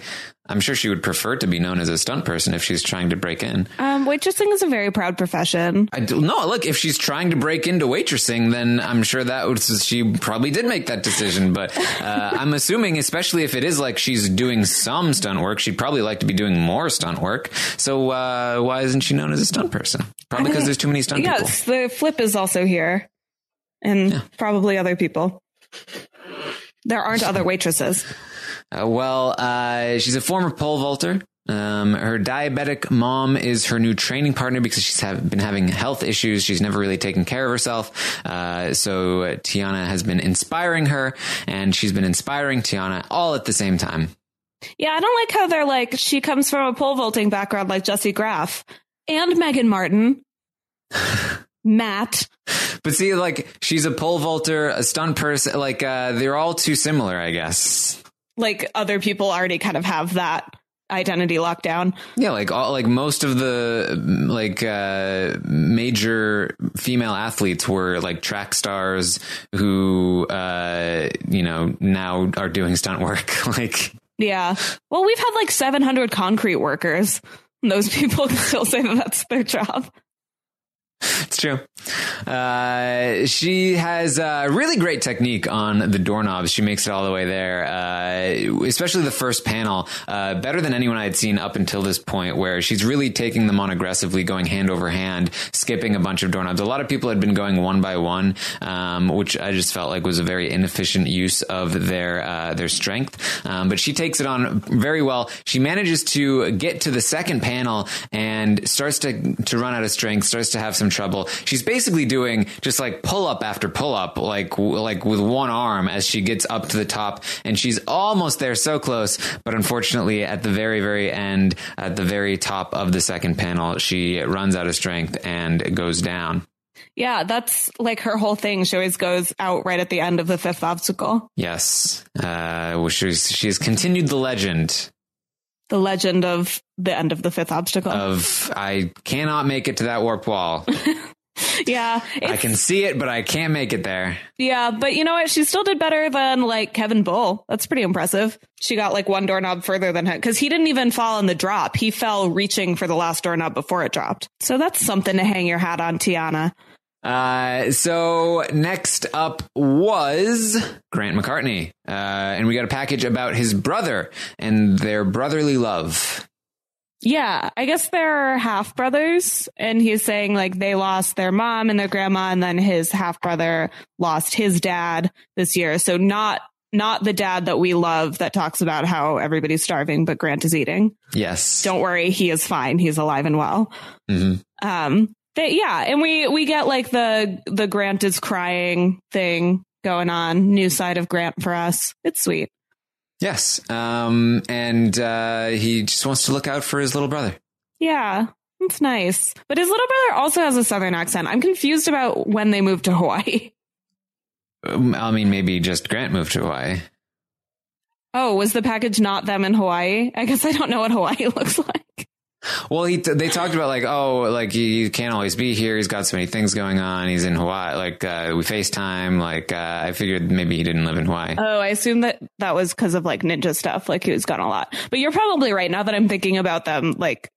I'm sure she would prefer to be known as a stunt person if she's trying to break in. Um, waitressing is a very proud profession. I do, no, look, if she's trying to break into waitressing, then I'm sure that was, she probably did make that decision. But uh, I'm assuming, especially if it is like she's doing some stunt work, she'd probably like to be doing more stunt work. So uh, why isn't she known as a stunt person? Probably because there's too many stunt yes, people. Yes, the flip is also here, and yeah. probably other people. There aren't other waitresses. Uh, well, uh, she's a former pole vaulter. Um, her diabetic mom is her new training partner because she's have, been having health issues. She's never really taken care of herself. Uh, so uh, Tiana has been inspiring her, and she's been inspiring Tiana all at the same time. Yeah, I don't like how they're like she comes from a pole vaulting background like Jessie Graff and Megan Martin. Matt. But see, like she's a pole vaulter, a stunt person. Like uh, they're all too similar, I guess like other people already kind of have that identity lockdown. Yeah, like all like most of the like uh major female athletes were like track stars who uh you know now are doing stunt work like Yeah. Well, we've had like 700 concrete workers. Those people still say that that's their job. It's true. Uh, she has a really great technique on the doorknobs. She makes it all the way there, uh, especially the first panel. Uh, better than anyone I had seen up until this point, where she's really taking them on aggressively, going hand over hand, skipping a bunch of doorknobs. A lot of people had been going one by one, um, which I just felt like was a very inefficient use of their uh, their strength. Um, but she takes it on very well. She manages to get to the second panel and starts to to run out of strength, starts to have some trouble. She's basically doing just like pull up after pull up, like like with one arm as she gets up to the top, and she's almost there, so close. But unfortunately, at the very very end, at the very top of the second panel, she runs out of strength and goes down. Yeah, that's like her whole thing. She always goes out right at the end of the fifth obstacle. Yes, uh, she's she's continued the legend The legend of the end of the fifth obstacle. Of I cannot make it to that warp wall. yeah. I can see it, but I can't make it there. Yeah, but you know what? She still did better than like Kevin Bull. That's pretty impressive. She got like one doorknob further than him because he didn't even fall in the drop. He fell reaching for the last doorknob before it dropped. So that's something to hang your hat on, Tiana. Uh, so next up was Grant McCartney. Uh, and we got a package about his brother and their brotherly love. Yeah, I guess they're half brothers, and he's saying like they lost their mom and their grandma, and then his half brother lost his dad this year. So not not the dad that we love that talks about how everybody's starving, but Grant is eating. Yes. Don't worry, he is fine. He's alive and well. hmm Um, they, yeah, and we we get like the the Grant is crying thing going on. New side of Grant for us. It's sweet. Yes. Um, and uh, he just wants to look out for his little brother. Yeah, it's nice. But his little brother also has a southern accent. I'm confused about when they moved to Hawaii. Um, I mean, maybe just Grant moved to Hawaii. Oh, was the package not them in Hawaii? I guess I don't know what Hawaii looks like. Well, he they talked about like, oh, like he can't always be here. He's got so many things going on. He's in Hawaii. Like uh, we FaceTime. Like uh, I figured maybe he didn't live in Hawaii. Oh, I assume that that was because of like ninja stuff. Like he was gone a lot. But you're probably right now that I'm thinking about them like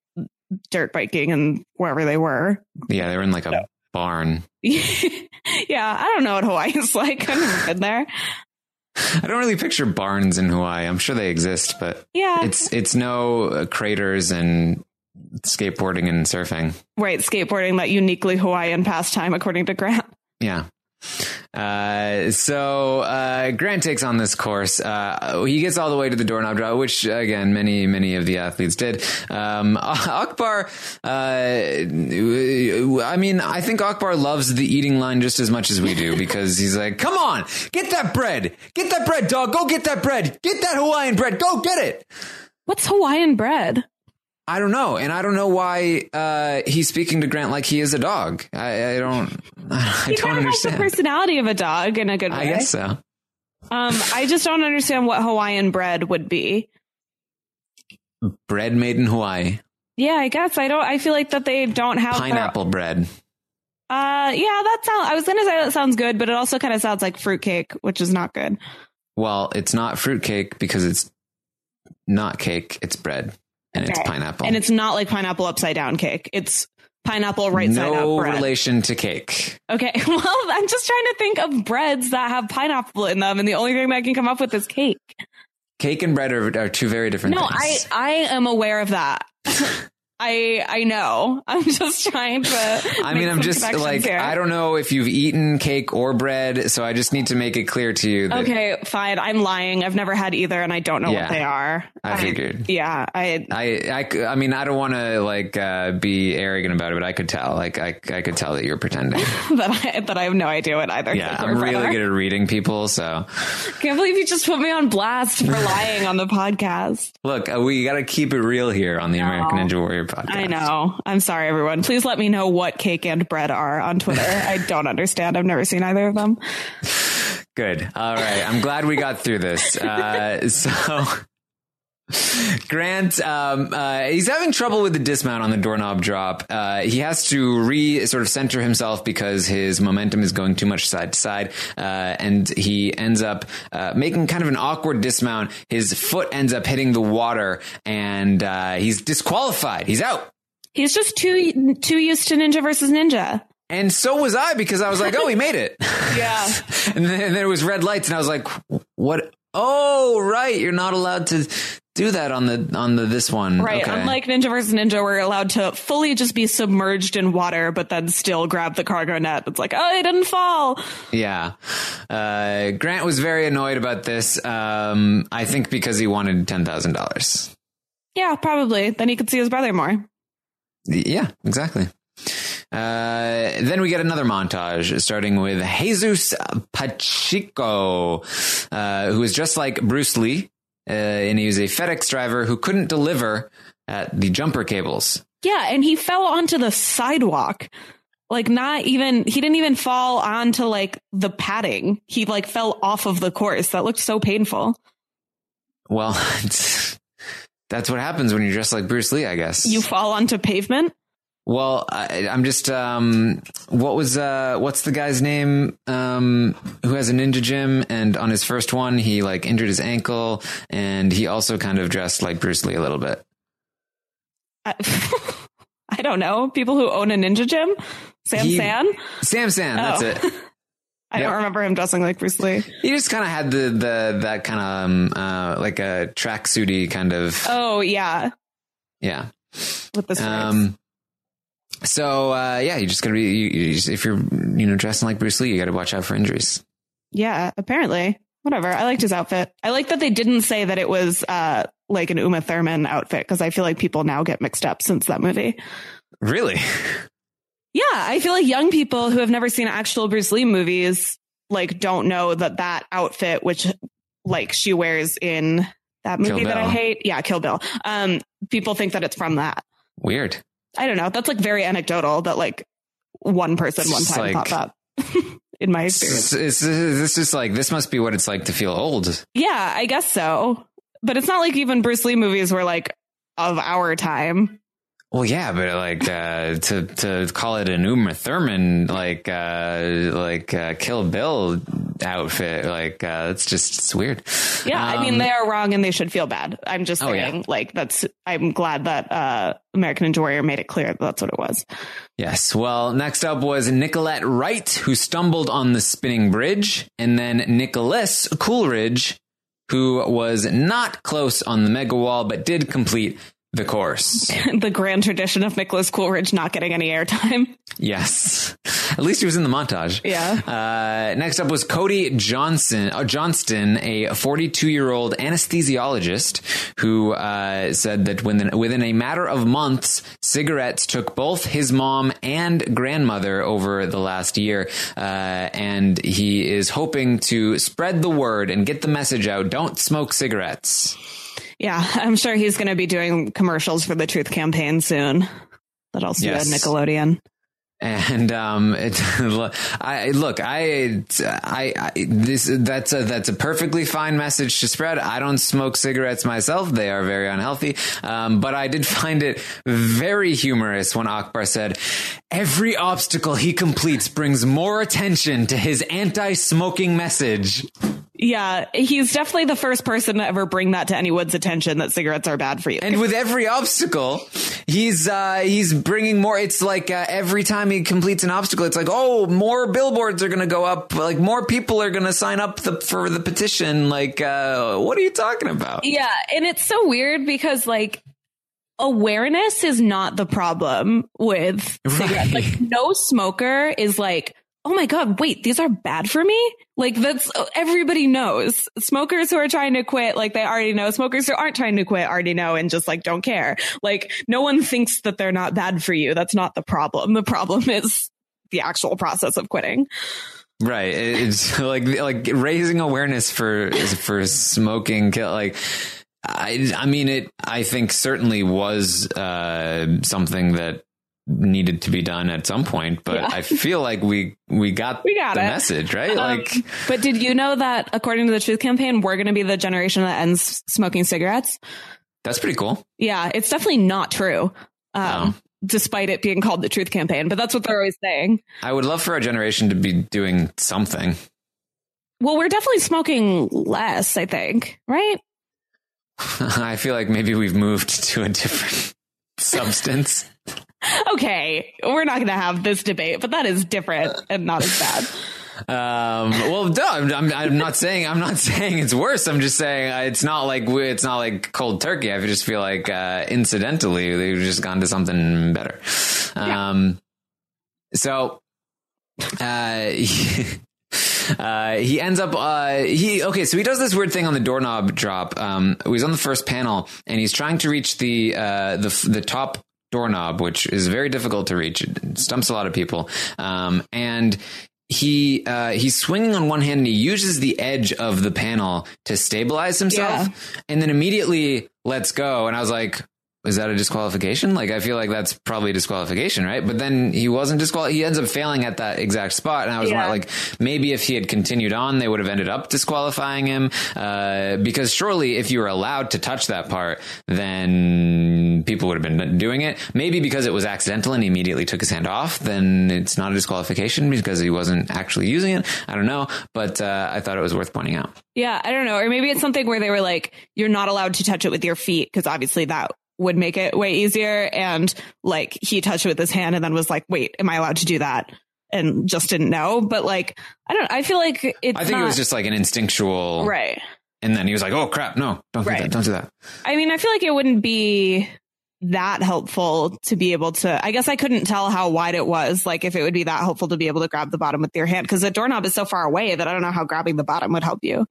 dirt biking and wherever they were. yeah, they were in like a barn. yeah, I don't know what Hawaii is like. I've never been there. I don't really picture barns in Hawaii. I'm sure they exist, but Yeah, it's it's no uh, craters and skateboarding and surfing. right. Skateboarding, that uniquely Hawaiian pastime, according to Grant. Yeah. Uh, so uh, Grant takes on this course. Uh, he gets all the way to the doorknob drop, which again, many many of the athletes did. Um, Akbar, uh, I mean, I think Akbar loves the eating line just as much as we do because he's like, "Come on, get that bread, get that bread, dog, go get that bread, get that Hawaiian bread, go get it." What's Hawaiian bread? I don't know, and I don't know why uh, he's speaking to Grant like he is a dog. I, I don't, I He don't kind of has the personality of a dog in a good way. I guess so. Um, I just don't understand what Hawaiian bread would be. Bread made in Hawaii. Yeah, I guess I don't. I feel like that they don't have their- pineapple bread. Uh, yeah, that sounds. I was gonna say that sounds good, but it also kind of sounds like fruitcake, which is not good. Well, it's not fruitcake because it's not cake. It's bread and it's pineapple. And it's not like pineapple upside down cake. It's pineapple right side no up bread. relation to cake. Okay, well, I'm just trying to think of breads that have pineapple in them, and the only thing that I can come up with is cake. Cake and bread are, are two very different things. No, I. I am aware of that. I I know. I'm just trying to. I mean, I'm just like I don't know if you've eaten cake or bread, so I just need to make it clear to you that Okay, fine. I'm lying. I've never had either, and I don't know Yeah. what they are. I figured. yeah, I. I, I, I mean, I don't want to like uh, be arrogant about it, but I could tell, like, I, I could tell that you're pretending. that I that I have no idea what either. Yeah, I'm really good at reading people. So, Can't believe you just put me on blast for lying on the podcast. look, uh, we got to keep it real here on the American Ninja Warrior podcast. I know. I'm sorry, everyone. Please let me know what cake and bread are on Twitter. I don't understand. I've never seen either of them. Good. All right. I'm glad we got through this. Uh, so. Grant, um, uh, he's having trouble with the dismount on the doorknob drop. Uh, he has to re sort of center himself because his momentum is going too much side to side. Uh, and he ends up, uh, making kind of an awkward dismount. His foot ends up hitting the water and, uh, he's disqualified. He's out. He's just too too used to Ninja versus Ninja. And so was I because I was like, oh, he made it. Yeah. and then there was red lights and I was like, what? Oh, right. You're not allowed to do that on the, on the, this one. Right. Okay. Unlike Ninja versus Ninja, we're allowed to fully just be submerged in water, but then still grab the cargo net. It's like, oh, it didn't fall. Yeah. Uh, Grant was very annoyed about this. Um, I think because he wanted $10,000. Yeah, probably. Then he could see his brother more. Yeah, exactly. Uh, then we get another montage starting with Jesus Pacheco, uh, who is just like Bruce Lee. Uh, and he was a FedEx driver who couldn't deliver at the jumper cables. Yeah, and he fell onto the sidewalk. Like not even he didn't even fall onto like the padding. He like fell off of the course. That looked so painful. Well, it's, that's what happens when you're dressed like Bruce Lee, I guess. You fall onto pavement. Well, I, I'm just um, what was uh, what's the guy's name um, who has a ninja gym and on his first one he like injured his ankle and he also kind of dressed like Bruce Lee a little bit. I, I don't know. People who own a ninja gym. Sam He- San. Sam Sann, that's Oh. it. I Yep. don't remember him dressing like Bruce Lee. He just kind of had the the that kind of um, uh, like a tracksuity kind of Oh yeah, yeah. with the stripes. Um, so uh, yeah, you're just gotta be you, you just, if you're you know dressing like Bruce Lee, you got to watch out for injuries. yeah, apparently. Whatever. I liked his outfit. I like that they didn't say that it was uh like an Uma Thurman outfit because I feel like people now get mixed up since that movie. Really? Yeah, I feel like young people who have never seen actual Bruce Lee movies like don't know that that outfit, which like she wears in that movie that I hate, yeah, Kill Bill. Um, people think that it's from that. Weird. I don't know. That's like very anecdotal that like one person one time like- thought that. in my experience. It's, it's, it's just like this must be what it's like to feel old. Yeah, I guess so. But it's not like even Bruce Lee movies were like of our time. Well, yeah, but like uh, to to call it an Uma Thurman like uh, like uh, Kill Bill outfit, like uh, it's just it's weird. Yeah, I mean Um, they are wrong and they should feel bad. I'm just Oh, yeah. saying, like that's. I'm glad that uh, American Ninja Warrior made it clear that that's what it was. Yes. Well, next up was Nicolette Wright, who stumbled on the spinning bridge, and then Nicholas Coolridge, who was not close on the mega wall, but did complete the course. the grand tradition of Nicholas Coolridge not getting any airtime. Yes. At least he was in the montage. Yeah. Uh, next up was Cody Johnson, uh, Johnston, a 42 year old anesthesiologist who uh, said that within, within a matter of months, cigarettes took both his mom and grandmother over the last year. Uh, and he is hoping to spread the word and get the message out don't smoke cigarettes. Yeah, I'm sure he's going to be doing commercials for the Truth Campaign soon. That also Yes. at Nickelodeon. And um, it, I look, I, I, I, this that's a that's a perfectly fine message to spread. I don't smoke cigarettes myself; they are very unhealthy. Um, but I did find it very humorous when Akbar said, "Every obstacle he completes brings more attention to his anti-smoking message." Yeah, he's definitely the first person to ever bring that to anyone's attention that cigarettes are bad for you. And with every obstacle, he's uh, he's bringing more. It's like uh, every time he completes an obstacle, it's like, oh, more billboards are going to go up. Like more people are going to sign up the, for the petition. Like, uh, what are you talking about? Yeah, and it's so weird because like awareness is not the problem with cigarettes. Right. Like no smoker is like, "Oh my god, wait, these are bad for me?" Like that's everybody knows. Smokers who are trying to quit, like they already know. Smokers who aren't trying to quit already know and just like don't care. Like no one thinks that they're not bad for you. That's not the problem. The problem is the actual process of quitting. Right. It's like like raising awareness for for smoking. Like, I I mean it. I think certainly was uh, something that needed to be done at some point. But Yeah. I feel like we we got We got the it. message right. Um, like. but did you know that according to the Truth Campaign, we're going to be the generation that ends smoking cigarettes? That's pretty cool. Yeah, it's definitely not true. Um, No. Despite it being called the Truth Campaign, but that's what they're always saying. I would love for our generation to be doing something. Well, we're definitely smoking less, I think, right? I feel like maybe we've moved to a different substance. Okay, we're not going to have this debate, but that is different and not as bad. Um, well, I'm, I'm, I'm not saying I'm not saying it's worse. I'm just saying uh, it's not like it's not like cold turkey. I just feel like uh, incidentally they've just gone to something better. Um, so uh, he, uh, he ends up uh, he okay. So he does this weird thing on the doorknob drop. Um, he's on the first panel and he's trying to reach the uh, the the top doorknob, which is very difficult to reach. It stumps a lot of people. Um, and he uh, he's swinging on one hand and he uses the edge of the panel to stabilize himself, Yeah. and then immediately lets go. And I was like, is that a disqualification? Like, I feel like that's probably a disqualification, right? But then he wasn't disqualified. He ends up failing at that exact spot. And I was Yeah. like, maybe if he had continued on, they would have ended up disqualifying him. Uh, because surely if you were allowed to touch that part, then people would have been doing it. Maybe because it was accidental and he immediately took his hand off, then it's not a disqualification because he wasn't actually using it. I don't know. But, uh, I thought it was worth pointing out. Yeah, I don't know. Or maybe it's something where they were like, you're not allowed to touch it with your feet because obviously that would make it way easier. And like he touched it with his hand and then was like, wait, am I allowed to do that? And just didn't know. But like, I don't, I feel like it's I think it was just like an instinctual. right. And then he was like, "Oh crap, no, don't do that, don't do that." I mean, I feel like it wouldn't be that helpful to be able to, I guess I couldn't tell how wide it was. Like if it would be that helpful to be able to grab the bottom with your hand because the doorknob is so far away that I don't know how grabbing the bottom would help you.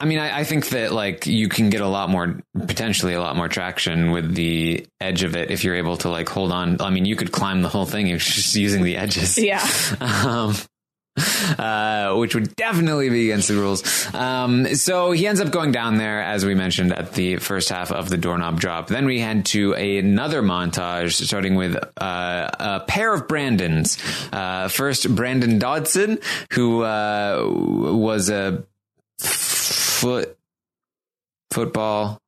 I mean, I, I think that like you can get a lot more, potentially a lot more traction with the edge of it if you're able to like hold on. I mean, you could climb the whole thing if you're just using the edges. Yeah. Um, uh, which would definitely be against the rules. Um, so he ends up going down there, as we mentioned at the first half of the doorknob drop. Then we head to a, another montage, starting with uh, a pair of Brandons. Uh, first, Brandon Dodson, who uh, was a foot football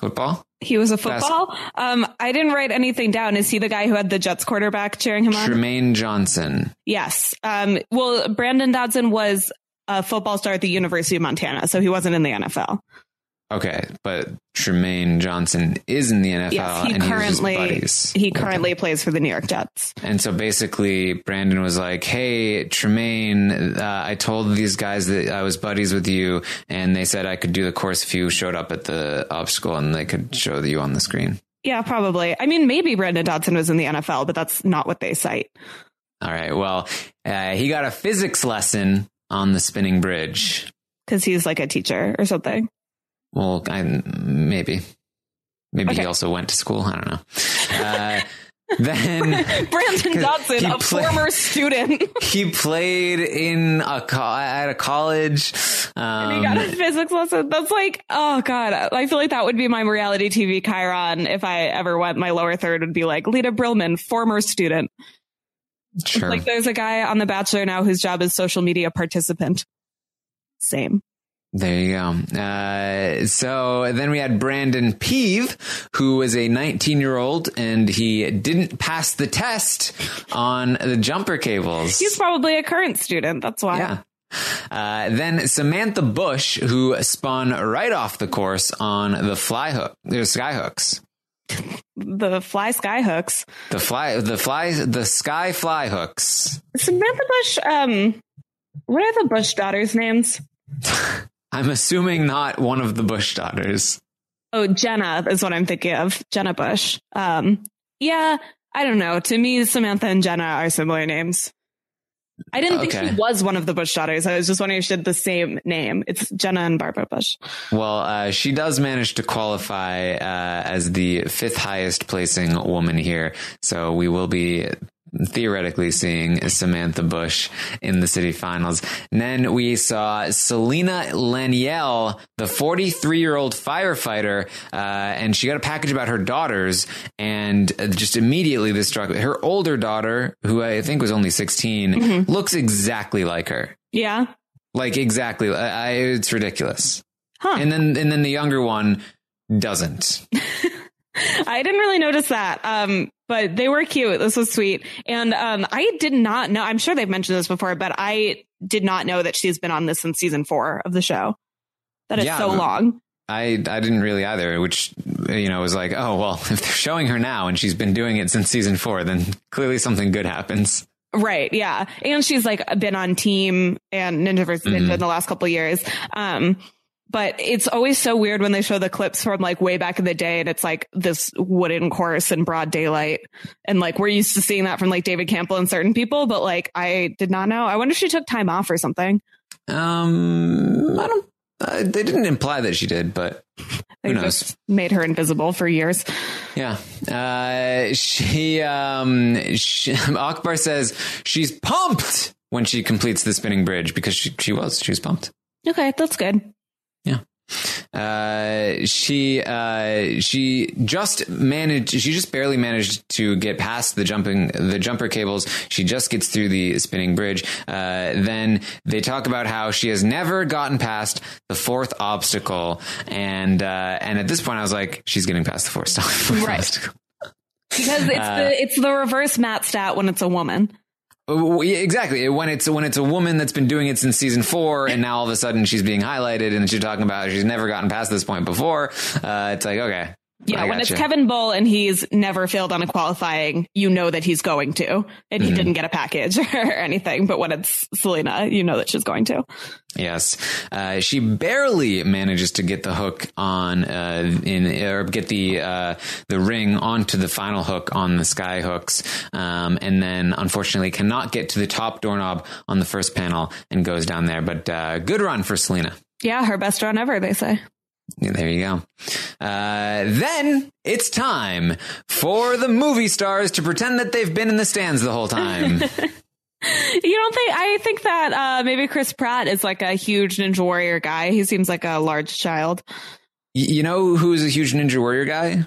football. He was a football. Um, I didn't write anything down. Is he the guy who had the Jets quarterback cheering him on? Tremaine Johnson. Yes. Um, well, Brandon Dodson was a football star at the University of Montana, so he wasn't in the NFL. Okay, but Tremaine Johnson is in the NFL Yes, he and he currently he currently plays for the New York Jets. And so basically, Brandon was like, "Hey, Tremaine, uh, I told these guys that I was buddies with you, and they said I could do the course if you showed up at the obstacle, and they could show you on the screen." Yeah, probably. I mean, maybe Brandon Dodson was in the NFL, but that's not what they cite. All right. Well, uh, he got a physics lesson on the spinning bridge. because he's like a teacher or something. Well, I, maybe, maybe he also went to school. I don't know. Uh, then Brandon Dodson, a play- former student, he played in a co- at a college. Um, and he got a physics lesson. That's like, oh god, I feel like that would be my reality TV Chiron if I ever went. My lower third would be like Lita Brillman, former student. sure. Like there's a guy on The Bachelor now whose job is social media participant. Same. There you go. Uh, so then we had Brandon Peeve, who was a 19 year old and he didn't pass the test on the jumper cables. He's probably a current student. That's why. yeah. Uh, then Samantha Bush, who spun right off the course on the fly hook, the sky hooks. The fly sky hooks. The fly, the fly, the sky fly hooks. Samantha Bush, um, what are the Bush daughters' names? I'm assuming not one of the Bush daughters. Oh, Jenna is what I'm thinking of. Jenna Bush. Um, yeah, I don't know. To me, Samantha and Jenna are similar names. I didn't think she was one of the Bush daughters. I was just wondering if she had the same name. It's Jenna and Barbara Bush. Well, uh, she does manage to qualify uh, as the fifth highest placing woman here. So we will be theoretically seeing Samantha Bush in the city finals. And then we saw Selena Laniel, the 43 year old firefighter, uh, and she got a package about her daughters. And just immediately this struck. Her older daughter, who I think was only 16, looks exactly like her. Yeah. Like exactly. I, I, it's ridiculous Huh. and then and then the younger one doesn't. I didn't really notice that. Um, but they were cute. This was sweet. And um, I did not know, I'm sure they've mentioned this before, but I did not know that she's been on this since season four of the show. That is Yeah, so long. I I didn't really either, which you know was like, oh well, if they're showing her now and she's been doing it since season four, then clearly something good happens. Right. Yeah. And she's like been on team and Ninja vs. Ninja Mhm. in the last couple of years. Um, but it's always so weird when they show the clips from like way back in the day and it's like this wooden course in broad daylight. And like we're used to seeing that from like David Campbell and certain people, but like I did not know. I wonder if she took time off or something. Um, I don't. Uh, they didn't imply that she did, but Who knows? made her invisible for years. yeah. Uh, she um, she, Akbar says she's pumped when she completes the spinning bridge because she she was she was pumped. Okay. That's good. Uh, she uh, she just managed. She just barely managed to get past the jumping the jumper cables. She just gets through the spinning bridge. Uh, then they talk about how she has never gotten past the fourth obstacle, and uh, and at this point, I was like, she's getting past the fourth, fourth Right. obstacle. Because it's Uh, the it's the reverse Matt stat when it's a woman. Exactly. When it's when it's a woman that's been doing it since season four, and now all of a sudden she's being highlighted, and she's talking about she's never gotten past this point before. Uh, it's like okay, Yeah, I when it's. Kevin Bull and he's never failed on a qualifying, you know that he's going to, and he Mhm. didn't get a package or anything. But when it's Selena, you know that she's going to. Yes, uh, she barely manages to get the hook on uh, in or get the uh, the ring onto the final hook on the sky hooks, um, and then unfortunately cannot get to the top doorknob on the first panel and goes down there. But uh, good run for Selena. Yeah, her best run ever, they say. Yeah, there you go. Uh, then it's time for the movie stars to pretend that they've been in the stands the whole time. You don't think? I think that uh, maybe Chris Pratt is like a huge Ninja Warrior guy. He seems like a large child. You know who's a huge Ninja Warrior guy?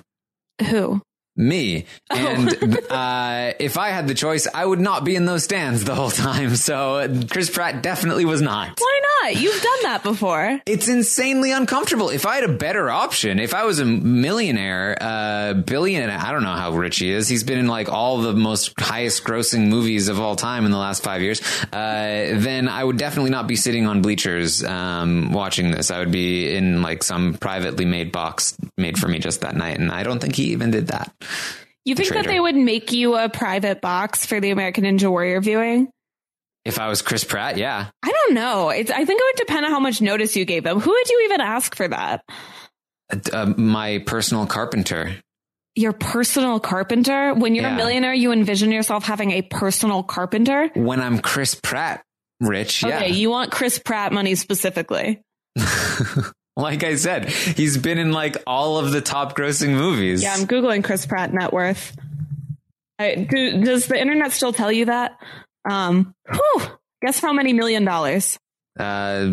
Who? Me. And uh, if I had the choice, I would not be in those stands the whole time. So Chris Pratt definitely was not. Why not? You've done that before. It's insanely uncomfortable. If I had a better option, if I was a millionaire, uh, billionaire, I don't know how rich he is. He's been in like all the most highest grossing movies of all time in the last five years. Uh, then I would definitely not be sitting on bleachers, um, watching this. I would be in like some privately made box made for me just that night. And I don't think he even did that. You think that they would make you a private box for the American Ninja Warrior viewing? If I was Chris Pratt, yeah. I don't know. It's, I think it would depend on how much notice you gave them. Who would you even ask for that? Uh, my personal carpenter. Your personal carpenter? When you're Yeah. a millionaire, you envision yourself having a personal carpenter? When I'm Chris Pratt rich, yeah. Okay, you want Chris Pratt money specifically. like I said, he's been in like all of the top grossing movies. Yeah, I'm Googling Chris Pratt net worth. I, do, does the internet still tell you that? Um, whew, guess how many million dollars? uh,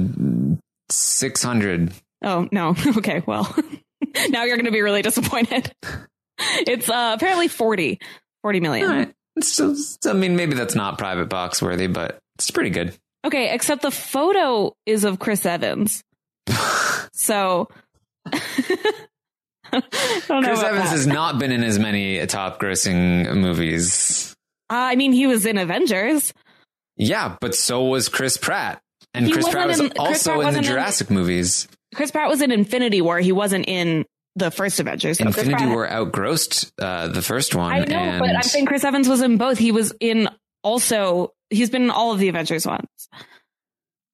600. Oh, no. Okay, well, now you're going to be really disappointed. It's uh, apparently 40, 40 million. Right. Just, I mean, maybe that's not private box worthy, but it's pretty good. Okay, except the photo is of Chris Evans. So, I don't Chris Evans that. has not been in as many top grossing movies. Uh, I mean, he was in Avengers. Yeah, but so was Chris Pratt. And He Chris Pratt was in- also Pratt in the wasn't in- Jurassic movies. Chris Pratt was in Infinity War. He wasn't in the first Avengers. So Infinity Pratt- War outgrossed uh, the first one. I know, and but I'm saying Chris Evans was in both. He was in also. He's been in all of the Avengers ones.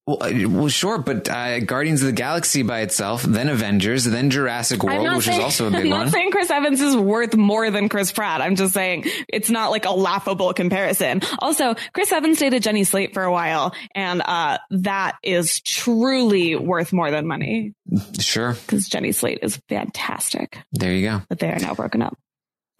Well, uh, well, sure, but uh, Guardians of the Galaxy by itself, then Avengers, then Jurassic World, which saying, is also a I'm big not one. saying Chris Evans is worth more than Chris Pratt. I'm just saying it's not like a laughable comparison. Also, Chris Evans dated Jenny Slate for a while, and uh, that is truly worth more than money Sure, because Jenny Slate is fantastic. there you go. But they are now broken up,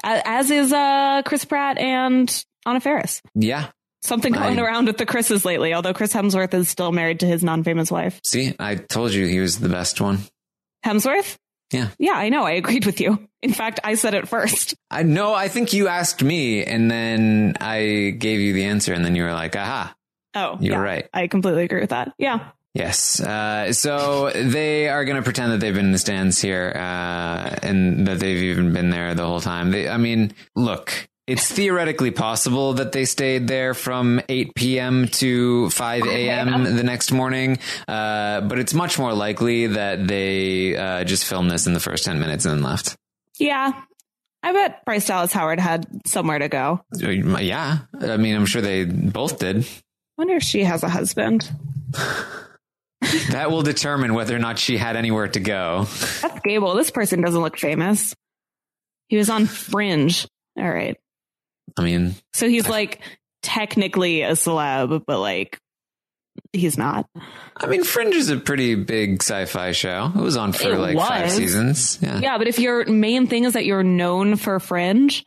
as is uh, Chris Pratt and Anna Faris. Yeah, Something going I- around with the Chris's lately, although Chris Hemsworth is still married to his non-famous wife. see, I told you he was the best one. Hemsworth? Yeah. Yeah, I know. I agreed with you. In fact, I said it first. I know. I think you asked me, and then I gave you the answer, and then you were like, "Aha, Oh, you yeah. right." I completely agree with that. Yeah. Yes. Uh, so they are going to pretend that they've been in the stands here, uh, and that they've even been there the whole time. They, I mean, look, it's theoretically possible that they stayed there from 8 p.m. to 5 a.m. the next morning, uh, but it's much more likely that they uh, just filmed this in the first 10 minutes and then left. Yeah. I bet Bryce Dallas Howard had somewhere to go. Uh, Yeah. I mean, I'm sure they both did. wonder if she has a husband. That will determine whether or not she had anywhere to go. That's Gabel. This person doesn't look famous. He was on Fringe. All right. I mean, So he's like technically a celeb, but like he's not. I mean, Fringe is a pretty big sci-fi show. It was on for It like five seasons. Yeah. Yeah, but if your main thing is that you're known for Fringe,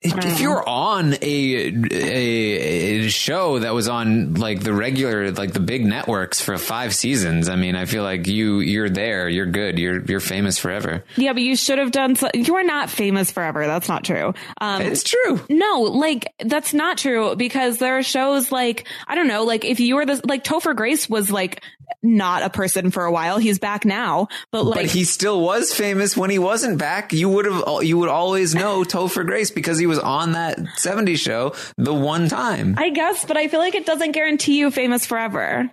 If, if you're on a, a a show that was on like the regular like the big networks for five seasons, I mean, I feel like you you're there, you're good, you're you're famous forever. Yeah, but you should have done. So- you are not famous forever. That's not true. Um, It's true. no, like that's not true because there are shows like I don't know, like if you were the like Topher Grace was like not a person for a while. He's back now, but like but he still was famous when he wasn't back. You would have you would always know Topher Grace because he was on that 70s show the one time. I guess, but I feel like it doesn't guarantee you famous forever.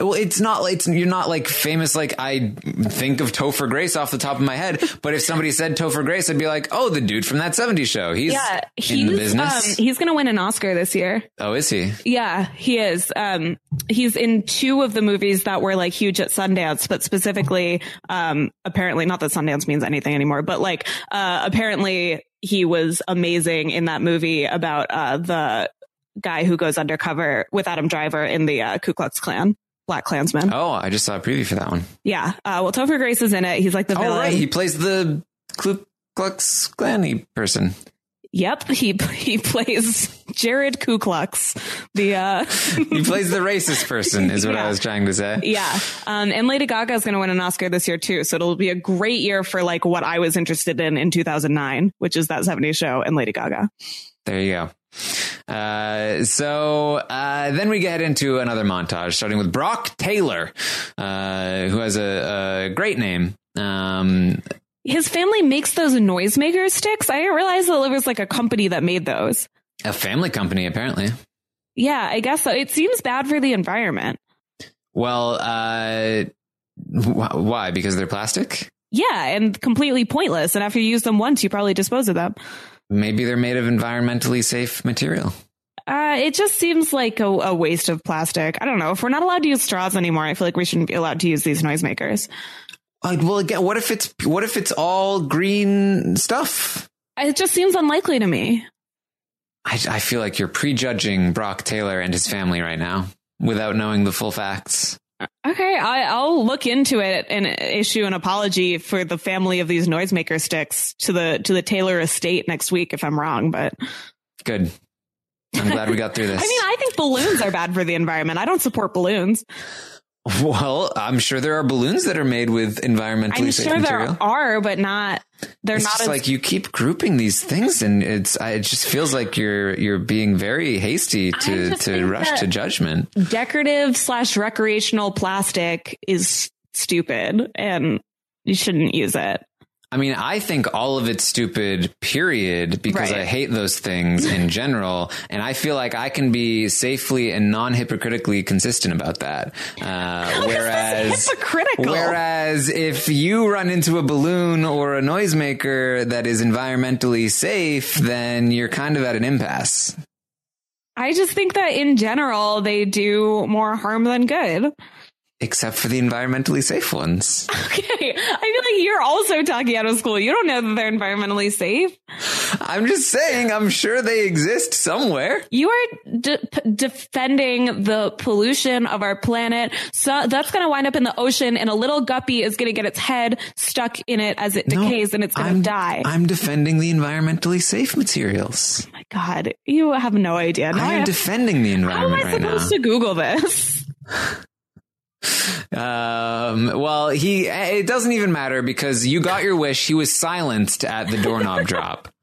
Well, it's not it's, you're not like famous. Like I think of Topher Grace off the top of my head, but if somebody said Topher Grace, I'd be like, oh, the dude from that 70s show. He's Yeah, in the he's business. um, he's gonna win an Oscar this year. oh, is he? Yeah, he is. Um, he's in two of the movies that were like huge at Sundance, but specifically, um, apparently not that Sundance means anything anymore, but like, uh, apparently he was amazing in that movie about, uh, the guy who goes undercover with Adam Driver in the, uh, Ku Klux Klan, Black Klansman. Oh, I just saw a preview for that one. Yeah. Uh, well, Topher Grace is in it. He's like the Oh, right. He plays the Ku Klux Klan person. Yep. He, he plays Jared Ku Klux, the, uh, He plays the racist person, is what Yeah. I was trying to say. Yeah. Um, and Lady Gaga is going to win an Oscar this year too. So it'll be a great year for like what I was interested in in 2009, which is that 70s show and Lady Gaga. There you go. Uh, so uh, then we get into another montage, starting with Brock Taylor, uh, who has a, a great name. Um, His family makes those noisemaker sticks. I didn't realize that it was like a company that made those. a family company, apparently. Yeah, I guess so. It seems bad for the environment. Well, uh, wh- why? Because they're plastic? Yeah, and completely pointless. And after you use them once, you probably dispose of them. Maybe they're made of environmentally safe material. Uh, it just seems like a, a waste of plastic. I don't know. If we're not allowed to use straws anymore, I feel like we shouldn't be allowed to use these noisemakers. Like, well, again, what if it's what if it's all green stuff? It just seems unlikely to me. I, I feel like you're prejudging Brock Taylor and his family right now without knowing the full facts. Okay, I, I'll look into it and issue an apology for the family of these noisemaker sticks to the to the Taylor estate next week if I'm wrong. But Good. I'm glad we got through this. I mean, I think balloons are bad for the environment. I don't support balloons. Well, I'm sure there are balloons that are made with environmentally I'm safe sure material. there are, but not. They're it's not as like you keep grouping these things, and it's I, it just feels like you're you're being very hasty to to rush to judgment. decorative slash recreational plastic is stupid, and you shouldn't use it. I mean, I think all of it's stupid, period, because Right. I hate those things in general. And I feel like I can be safely and non hypocritically consistent about that. Uh, whereas, hypocritical? whereas if you run into a balloon or a noisemaker that is environmentally safe, then you're kind of at an impasse. I just think that in general they do more harm than good. Except for the environmentally safe ones. Okay, I feel like you're also talking out of school. You don't know that they're environmentally safe. I'm just saying, I'm sure they exist somewhere. You are de- defending the pollution of our planet. So that's going to wind up in the ocean, and a little guppy is going to get its head stuck in it as it No, decays, and it's going to die. I'm defending the environmentally safe materials. Oh my God, you have no idea. Now I am have- defending the environment how am I right now. supposed to Google this? Um, well, he, it doesn't even matter because you got your wish. He was silenced at the doorknob drop.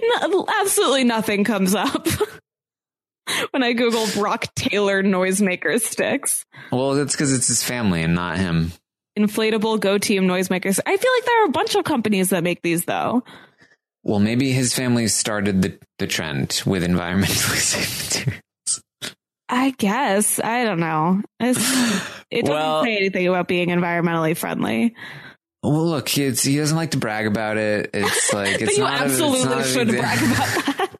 No, absolutely nothing comes up when I Google Brock Taylor noisemaker sticks. Well, that's because it's his family and not him. Inflatable Go Team noisemakers. I feel like there are a bunch of companies that make these though. Well, maybe his family started the, the trend with environmentally safe material. I guess. I don't know. It's, it doesn't Well- say anything about being environmentally friendly. Well, look, it's, he doesn't like to brag about it. It's like, it's but you not a- it's absolutely not should brag about that.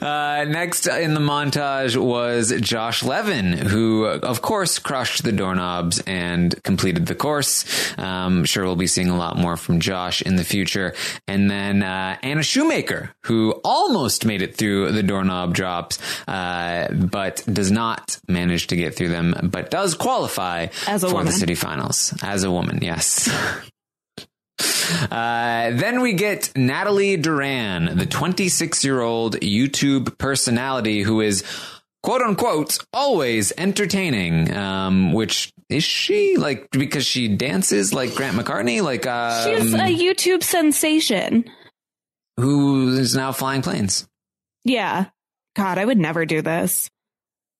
Uh, next in the montage was Josh Levin, who, of course, crushed the doorknobs and completed the course. Um, sure, we'll be seeing a lot more from Josh in the future. And then uh, Anna Shoemaker, who almost made it through the doorknob drops, uh, but does not manage to get through them, but does qualify As a for woman. the city finals as a woman. Yes. Uh, then we get Natalie Duran, the 26 year old YouTube personality who is quote unquote always entertaining. Um, which is she like because she dances like Grant McCartney? Like um, She's a YouTube sensation. who is now flying planes? Yeah. God, I would never do this.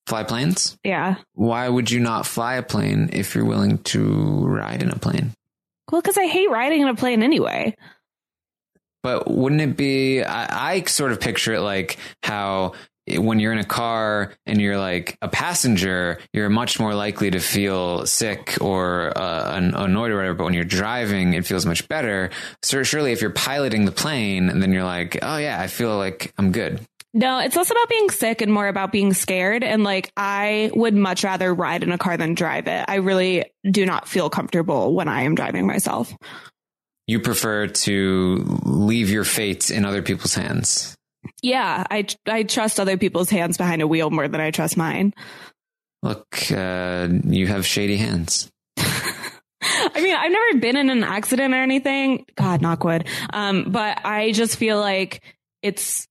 Fly planes? Yeah. Why would you not fly a plane if you're willing to ride in a plane? Well, because I hate riding in a plane anyway. But wouldn't it be? I, I sort of picture it like how when you're in a car and you're like a passenger, you're much more likely to feel sick or uh, annoyed or whatever. But when you're driving, it feels much better. So surely, if you're piloting the plane, then you're like, oh yeah, I feel like I'm good. No, it's less about being sick and more about being scared. And like, I would much rather ride in a car than drive it. I really do not feel comfortable when I am driving myself. You prefer to leave your fate in other people's hands. Yeah, I I trust other people's hands behind a wheel more than I trust mine. Look, uh, you have shady hands. I mean, I've never been in an accident or anything. God, knock wood. Um, but I just feel like it's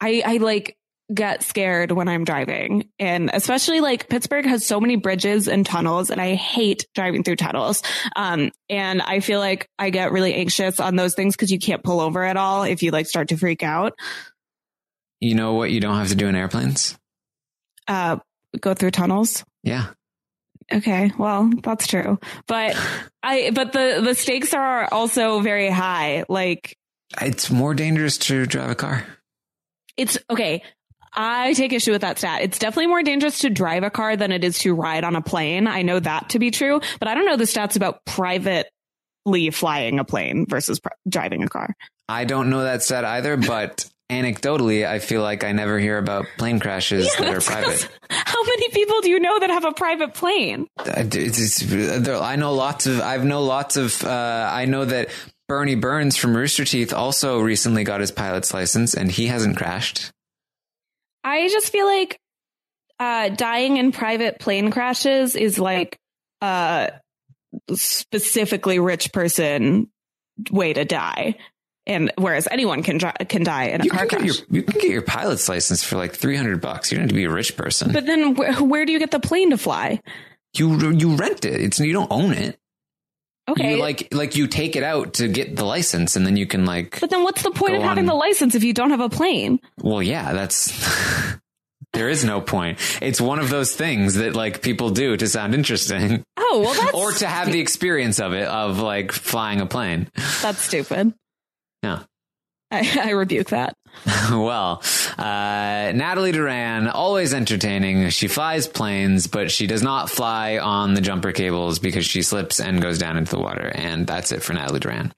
I I like get scared when I'm driving. And especially like Pittsburgh has so many bridges and tunnels and I hate driving through tunnels. Um, and I feel like I get really anxious on those things because you can't pull over at all if you like start to freak out. You know what you don't have to do in airplanes? Uh, go through tunnels. Yeah. Okay, well, that's true. But I but the the stakes are also very high. Like It's more dangerous to drive a car. It's okay. I take issue with that stat. It's definitely more dangerous to drive a car than it is to ride on a plane. I know that to be true, but I don't know the stats about privately flying a plane versus pr- driving a car. I don't know that stat either, but anecdotally, I feel like I never hear about plane crashes that are private. How many people do you know that have a private plane? I d- it's- it's- I know lots of. I've know lots of. Uh, I know that Bernie Burns from Rooster Teeth also recently got his pilot's license, and he hasn't crashed. I just feel like uh, dying in private plane crashes is like a specifically rich person way to die. And whereas anyone can can die in a You car can, get crash. your, you can get your pilot's license for like three hundred bucks. You don't have to be a rich person. But then wh- where do you get the plane to fly? you you rent it. It's you don't own it. Okay. You like like you take it out to get the license, and then you can like. but then what's the point of having on. the license if you don't have a plane? Well, yeah, that's. there is no point. It's one of those things that like people do to sound interesting, Oh, well that's or to have the experience of it of like flying a plane. that's stupid. Yeah. I, I rebuke that. well, uh, Natalie Duran, always entertaining. She flies planes, but she does not fly on the jumper cables because she slips and goes down into the water. And that's it for Natalie Duran.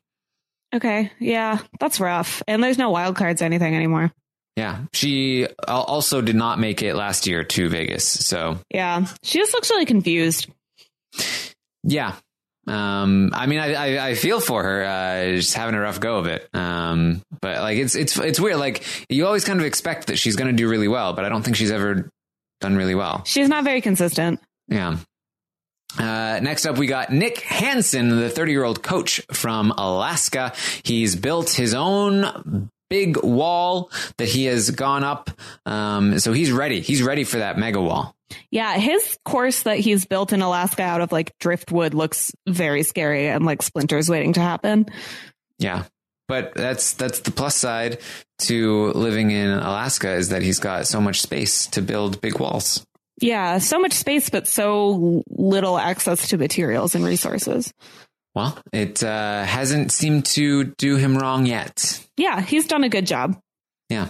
Okay. Yeah, that's rough. And there's no wild cards or anything anymore. Yeah. She also did not make it last year to Vegas. So, Yeah. She just looks really confused. yeah. Um, I mean, I, I, I feel for her, uh, just having a rough go of it. Um, but like, it's, it's, it's weird. Like, you always kind of expect that she's going to do really well, but I don't think she's ever done really well. She's not very consistent. Yeah. Uh, next up, we got Nick Hansen, the 30 year old coach from Alaska. He's built his own big wall that he has gone up. Um, so he's ready. He's ready for that mega wall. Yeah, his course that he's built in Alaska out of like driftwood looks very scary and like splinters waiting to happen. Yeah. But that's, that's the plus side to living in Alaska is that he's got so much space to build big walls. Yeah, so much space, but so little access to materials and resources. Well, it, uh, hasn't seemed to do him wrong yet. Yeah, he's done a good job. Yeah.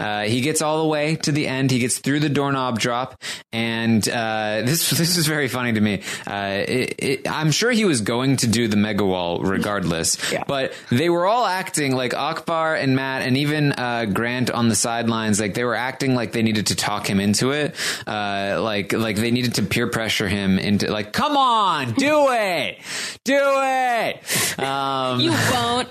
Uh, he gets all the way to the end. He gets through the doorknob drop. And, uh, this, this is very funny to me. Uh, it, it, I'm sure he was going to do the mega wall regardless, Yeah. but they were all acting like Akbar and Matt and even, uh, Grant on the sidelines. Like they were acting like they needed to talk him into it. Uh, like, like they needed to peer pressure him into like, come on, do it, do it. Um, You won't.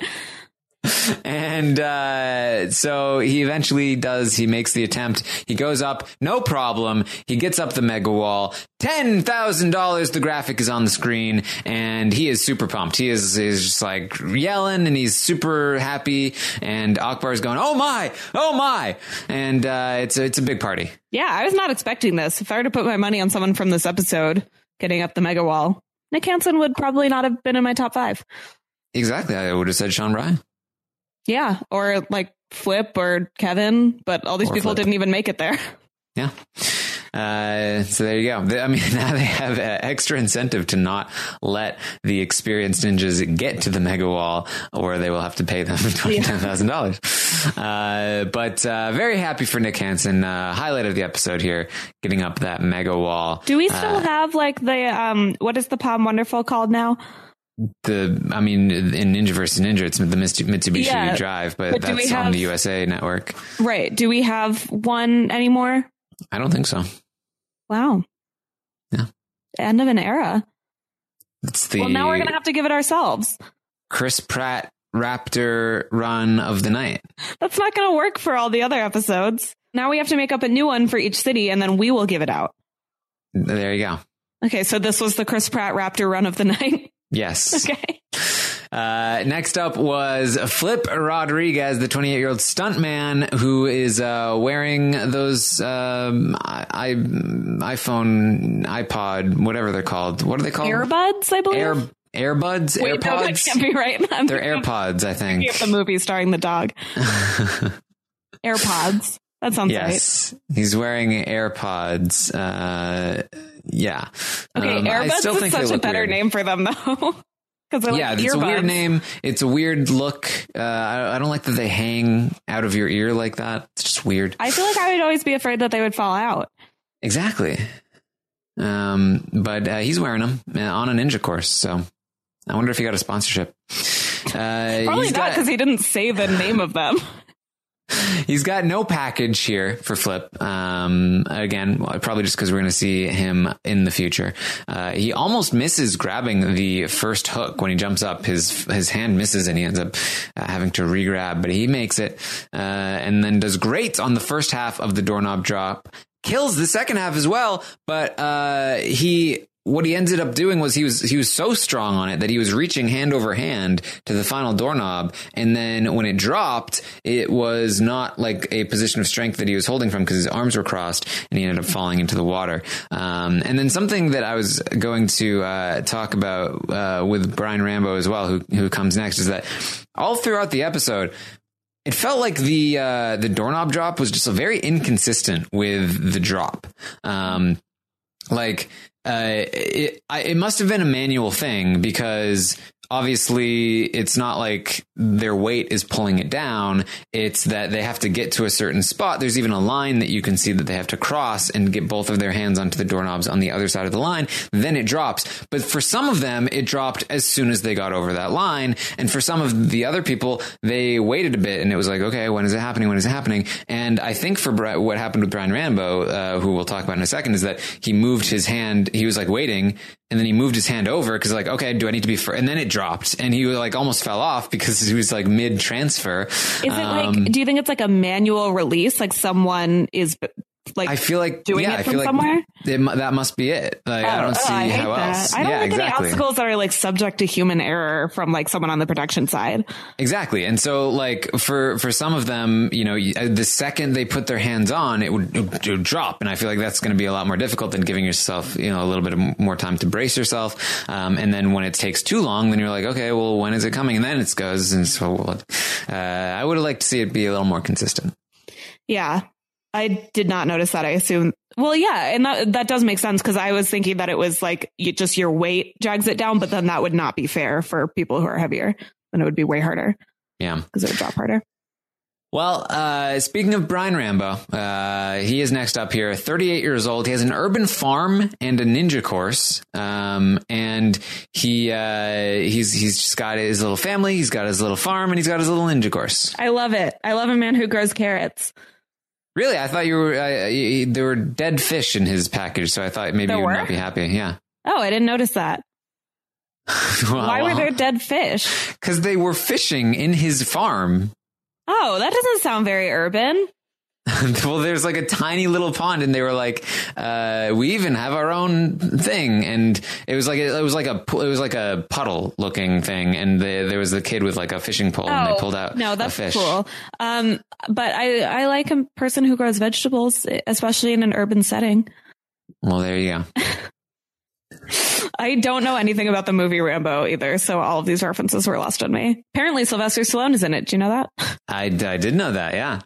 And uh, so he eventually does. He makes the attempt. He goes up, no problem. He gets up the mega wall. Ten thousand dollars. The graphic is on the screen, and he is super pumped. He is is just like yelling, and he's super happy. And Akbar is going, "Oh my, oh my!" And uh, it's a, it's a big party. Yeah, I was not expecting this. If I were to put my money on someone from this episode getting up the mega wall, Nick Hansen would probably not have been in my top five. Exactly. I would have said Sean Bryan. Yeah, or like Flip or Kevin, but all these Or people Flip. didn't even make it there. Yeah. Uh, so there you go. I mean, now they have uh, extra incentive to not let the experienced ninjas get to the mega wall, or they will have to pay them twenty ten thousand dollars. Uh, but uh, very happy for Nick Hansen. Uh, highlight of the episode here, getting up that mega wall. Do we still Uh, have like the um what is the POM Wonderful called now? The? I mean, in Ninja versus Ninja, it's the Mitsubishi Yeah, Drive, but, but that's on the USA Network. Right. Do we have one anymore? I don't think so. Wow. Yeah. End of an era. It's the Well, now we're gonna have to give it ourselves. Chris Pratt Raptor run of the night. That's not gonna work for all the other episodes. Now we have to make up a new one for each city, and then we will give it out. There you go. Okay, so this was the Chris Pratt Raptor run of the night. Yes. okay. Uh, next up was Flip Rodriguez, the 28 year old stuntman who is uh, wearing those um, I, iPhone, iPod, whatever they're called. What are they called? Earbuds, I believe. Air Airbuds, Wait, no, that AirPods. can't be right. I'm They're AirPods, I think. the movie starring the dog. AirPods. That sounds right. yes, he's wearing AirPods. Uh, yeah. Okay, Um, I Airbuds still is such a better weird. name for them though. Because yeah, it's a weird name. It's a weird look. Uh, I, I don't like that they hang out of your ear like that. It's just weird. I feel like I would always be afraid that they would fall out. Exactly. Um, but uh, he's wearing them uh, on a ninja course, so I wonder if he got a sponsorship. Uh, Probably not because he didn't say the name of them. He's got no package here for Flip. Um, again, probably just because we're going to see him in the future. Uh, he almost misses grabbing the first hook when he jumps up. His his hand misses and he ends up uh, having to re-grab, but he makes it uh, and then does great on the first half of the doorknob drop. Kills the second half as well, but uh, he what he ended up doing was he was he was so strong on it that he was reaching hand over hand to the final doorknob and then when it dropped it was not like a position of strength that he was holding from because his arms were crossed and he ended up falling into the water um, and then something that I was going to uh, talk about uh, with Brian Rambo as well who who comes next is that all throughout the episode it felt like the uh, the doorknob drop was just very inconsistent with the drop. Um, like uh, it, I, it must have been a manual thing because obviously it's not like their weight is pulling it down. It's that they have to get to a certain spot. There's even a line that you can see that they have to cross and get both of their hands onto the doorknobs on the other side of the line. Then it drops. But for some of them, it dropped as soon as they got over that line. And for some of the other people, they waited a bit and it was like, okay, when is it happening? When is it happening? And I think for Bri- what happened with Brian Rambo, uh, who we'll talk about in a second, is that he moved his hand. He was like waiting and then he moved his hand over because like, okay, do I need to be? Fir-? And then it dropped and he like almost fell off because he was like mid transfer. Is it like? Um, do you think it's like a manual release? Like someone is like I feel like doing yeah, it I from feel like somewhere? it that must be it. Like I Oh, don't oh, see I how that. else. I don't yeah, like exactly. any obstacles that are like subject to human error from like someone on the production side. Exactly. And so like for for some of them, you know, the second they put their hands on, it would, it would drop and I feel like that's going to be a lot more difficult than giving yourself, you know, a little bit of more time to brace yourself. Um, and then when it takes too long, then you're like, okay, well, when is it coming? And then it goes and so uh, I would have liked to see it be a little more consistent. Yeah. I did not notice that. I assume. Well, yeah, and that that does make sense because I was thinking that it was like you, just your weight drags it down, but then that would not be fair for people who are heavier. Then it would be way harder Yeah. because it would drop harder. Well, uh, speaking of Brian Rambo, uh, he is next up here. 38 years old. He has an urban farm and a ninja course. Um, and he, uh, he's, he's just got his little family. He's got his little farm and he's got his little ninja course. I love it. I love a man who grows carrots. Really? I thought you were, uh, y- there were dead fish in his package. So I thought maybe you would not be happy. Yeah. Oh, I didn't notice that. Why were there dead fish? Because they were fishing in his farm. Oh, that doesn't sound very urban. well, there's like a tiny little pond, and they were like, uh, "We even have our own thing." And it was like it was like a it was like a puddle looking thing, and the, there was the kid with like a fishing pole, and they pulled out Oh, no, that's a fish. cool. Um, but I I like a person who grows vegetables, especially in an urban setting. Well, there you go. I don't know anything about the movie Rambo either, so all of these references were lost on me. Apparently, Sylvester Stallone is in it. Do you know that? I, I did know that, yeah.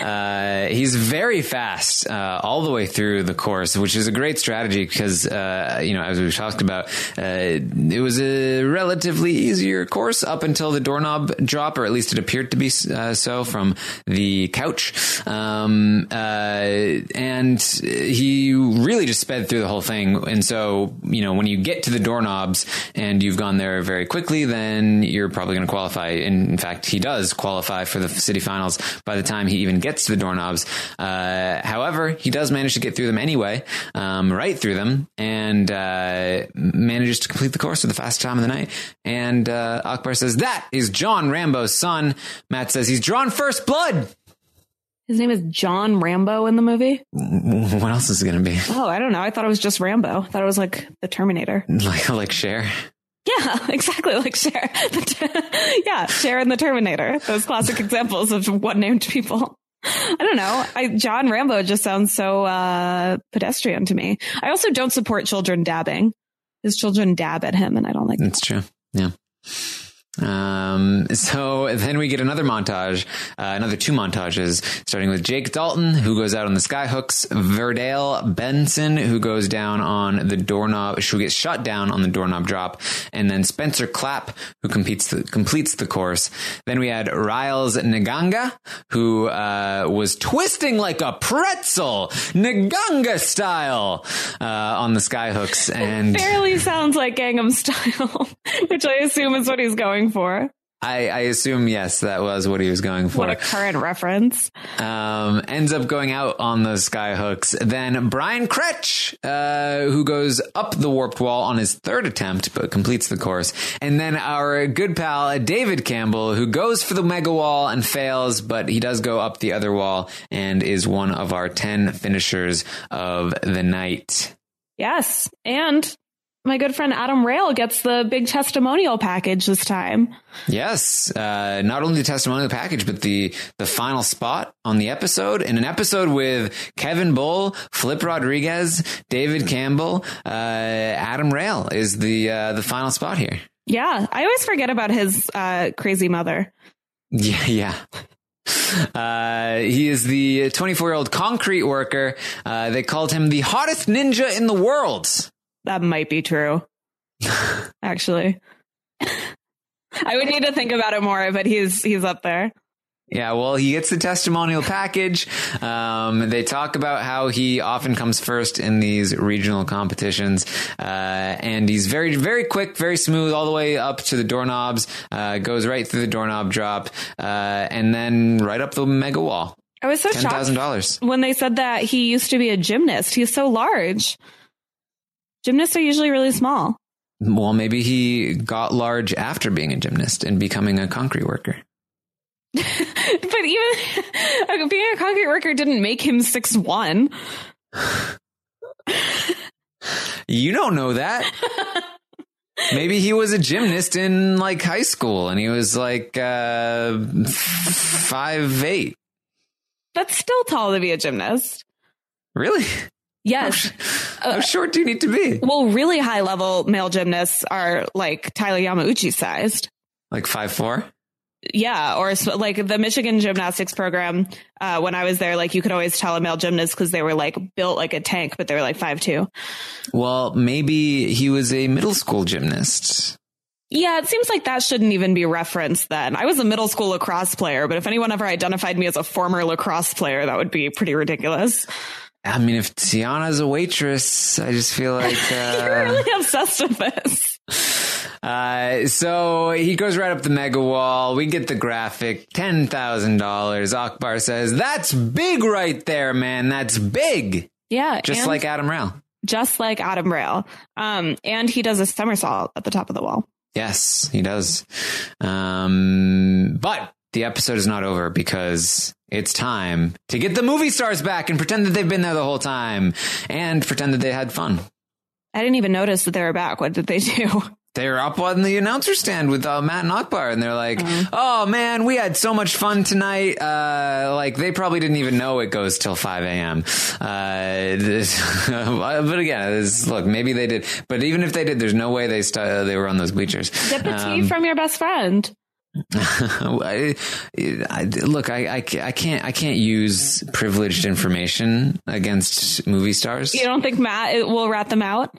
Uh, he's very fast uh, all the way through the course, which is a great strategy because, uh, you know, as we've talked about, uh, it was a relatively easier course up until the doorknob drop, or at least it appeared to be uh, so from the couch. Um, uh, and he really just sped through the whole thing. And so, you know, when you get to the doorknobs and you've gone there very quickly, then you're probably going to qualify. In fact, he does qualify for the city finals by the time he even gets to the doorknobs. Uh, however, he does manage to get through them anyway, um, right through them, and uh, manages to complete the course with the fastest time of the night. And uh, Akbar says, That is John Rambo's son. Matt says, He's drawn first blood. His name is John Rambo in the movie. What else is it going to be? Oh, I don't know. I thought it was just Rambo. I thought it was like the Terminator. Like, like Cher? Yeah, exactly like Cher. yeah, Cher and the Terminator. Those classic examples of one named people. I don't know. I, John Rambo just sounds so uh, pedestrian to me. I also don't support children dabbing. His children dab at him, and I don't like. That's true. Yeah. Um, so then we get another montage, uh, another two montages, starting with Jake Dalton, who goes out on the skyhooks, Verdale Benson, who goes down on the doorknob, who gets shot down on the doorknob drop, and then Spencer Clapp, who competes the, completes the course. Then we had Riles Naganga, who, uh, was twisting like a pretzel, Naganga style, uh, on the skyhooks and. it Barely sounds like Gangnam Style, which I assume is what he's going for. I, I assume yes, that was what he was going for. What a current reference. um, ends up going out on those sky hooks. Then Brian Kretsch, uh, who goes up the warped wall on his third attempt, but completes the course. And then our good pal David Campbell, who goes for the mega wall and fails, but he does go up the other wall and is one of our 10 finishers of the night. Yes, and my good friend Adam Rayl gets the big testimonial package this time. Yes, uh, not only the testimonial package, but the the final spot on the episode, in an episode with Kevin Bull, Flip Rodriguez, David Campbell, uh, Adam Rayl is the uh, the final spot here. Yeah, I always forget about his uh, crazy mother. Yeah, yeah. Uh, he is the 24 year old concrete worker. Uh, they called him the hottest ninja in the world. That might be true. Actually, I would need to think about it more, but he's he's up there. Yeah, well, he gets the testimonial package. Um, they talk about how he often comes first in these regional competitions, uh, and he's very, very quick, very smooth, all the way up to the doorknobs. Uh, goes right through the doorknob drop, uh, and then right up the mega wall. I was so Ten shocked thousand dollars. when they said that he used to be a gymnast. He's so large. Gymnasts are usually really small. Well, maybe he got large after being a gymnast and becoming a concrete worker. but even being a concrete worker didn't make him six one. You don't know that. Maybe he was a gymnast in like high school and he was like uh, five eight. That's still tall to be a gymnast. Really? Yes. How short do you need to be? Well, really high level male gymnasts are like Tyler Yamauchi sized. Like five four? Yeah, or like the Michigan gymnastics program. Uh, when I was there, like you could always tell a male gymnast because they were like built like a tank, but they were like five two. Well, maybe he was a middle school gymnast. Yeah, it seems like that shouldn't even be referenced then. I was a middle school lacrosse player, but if anyone ever identified me as a former lacrosse player, that would be pretty ridiculous. I mean, if Tiana's a waitress, I just feel like. You're Uh, really obsessed with this. uh, so he goes right up the mega wall. We get the graphic $10,000. Akbar says, That's big right there, man. That's big. Yeah. Just like Adam Rayl. just like Adam Rayl. Um, and he does a somersault at the top of the wall. Yes, he does. Um, but the episode is not over because it's time to get the movie stars back and pretend that they've been there the whole time and pretend that they had fun. I didn't even notice that they were back. What did they do? They were up on the announcer stand with uh, Matt and Akbar, and they're like, "Oh man, we had so much fun tonight." Uh, like they probably didn't even know it goes till five a.m. Uh, this- but again, this, look, maybe they did. But even if they did, there's no way they st- they were on those bleachers. Get the tea Um, from your best friend. I, I- look, I, I, I can't I can't use privileged information against movie stars. You don't think Matt will rat them out?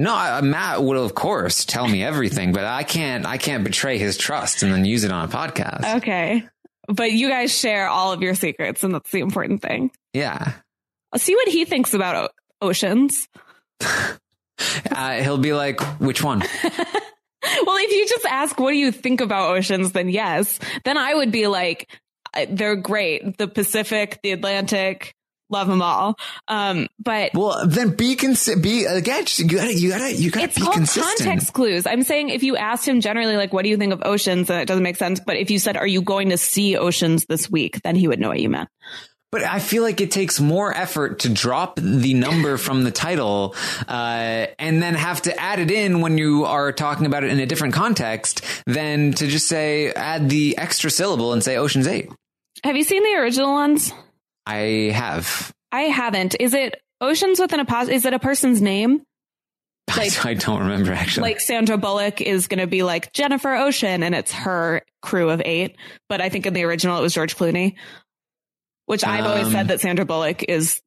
No, I, Matt will of course tell me everything, but I can't I can't betray his trust and then use it on a podcast. Okay. But you guys share all of your secrets, and that's the important thing. Yeah, I'll see what he thinks about o- oceans. uh, he'll be like, "Which one?" Well, if you just ask, what do you think about oceans? Then yes. Then I would be like, they're great. The Pacific, the Atlantic, love them all. Um, but Well, then be be again. You gotta you gotta you gotta it's be called consistent. context clues. I'm saying if you asked him generally, like, what do you think of oceans? And it doesn't make sense. But if you said, are you going to see oceans this week? Then he would know what you meant. But I feel like it takes more effort to drop the number from the title uh, and then have to add it in when you are talking about it in a different context than to just say add the extra syllable and say Ocean's Eight. Have you seen the original ones? I have. I haven't. Is it oceans with an apostrophe? Is it a person's name? Like- I don't remember actually. like Sandra Bullock is going to be like Jennifer Ocean and it's her crew of eight. But I think in the original it was George Clooney, which I've always Um, said that Sandra Bullock is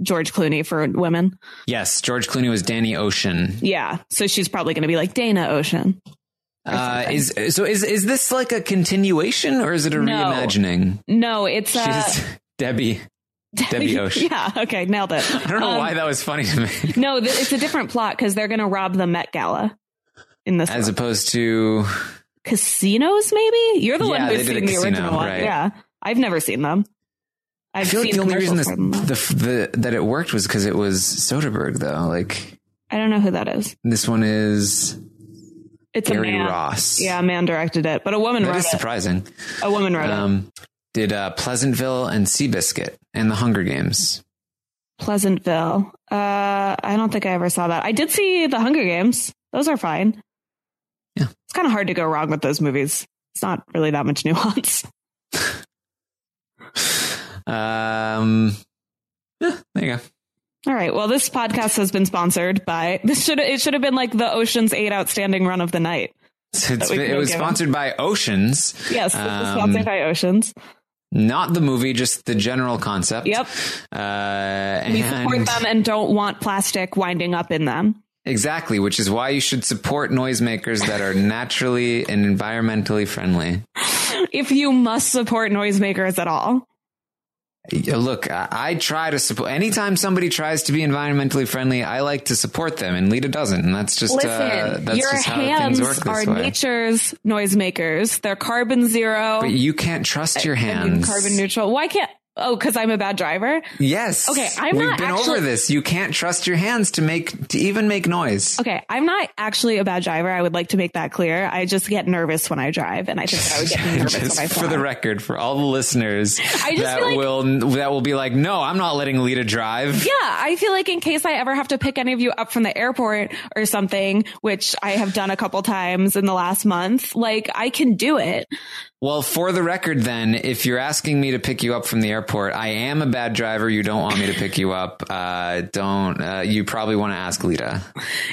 George Clooney for women. yes, George Clooney was Danny Ocean. Yeah. So she's probably going to be like Dana Ocean. Uh, is so is is this like a continuation or is it a No. reimagining? no, it's uh, She's Debbie. Debbie Ocean. yeah. Okay. Nailed it. I don't know Um, why that was funny to me. No, th- it's a different plot because they're going to rob the Met Gala in this As one. opposed to casinos. Maybe you're the Yeah, one who's seen the casino, original one. right. Yeah, I've never seen them. I feel like the only reason this, for them, though. the, the that it worked was because it was Soderbergh though. Like I don't know who that is. this one is It's a Gary man. Ross. Yeah, a man directed it, but a woman that wrote is it. surprising. A woman wrote it. Um, did uh, Pleasantville and Seabiscuit and The Hunger Games. Pleasantville. Uh, I don't think I ever saw that. I did see The Hunger Games. Those are fine. Yeah. It's kind of hard to go wrong with those movies. It's not really that much nuance. Um, yeah, there you go. All right. Well, this podcast has been sponsored by this should it should have been like the Ocean's Eight Outstanding Run of the Night. Been- it was sponsored by Oceans, Yes, Um, sponsored by Oceans. not the movie, just the general concept. Yep. Uh, We support them and don't want plastic winding up in them. exactly, which is why you should support noisemakers that are naturally and environmentally friendly. If you must support noisemakers at all, Look, I, try to support. Anytime somebody tries to be environmentally friendly, I like to support them, and Lita doesn't, and that's just listen. uh, that's your just how hands things work are way. nature's noisemakers. They're carbon zero. But you can't trust your I mean, hands. carbon neutral. Why can't? Oh, because I'm a bad driver. Yes. Okay, I'm We've not been actually- over this. You can't trust your hands to make to even make noise. Okay, I'm not actually a bad driver. I would like to make that clear. I just get nervous when I drive, and I think I would get nervous Just when I fly. for the record, for all the listeners I just that like- will that will be like, no, I'm not letting Lita drive. Yeah, I feel like in case I ever have to pick any of you up from the airport or something, which I have done a couple times in the last month, like I can do it. Well, for the record, then, if you're asking me to pick you up from the airport, I am a bad driver. You don't want me to pick you up. Uh, don't. Uh, you probably want to ask Lita.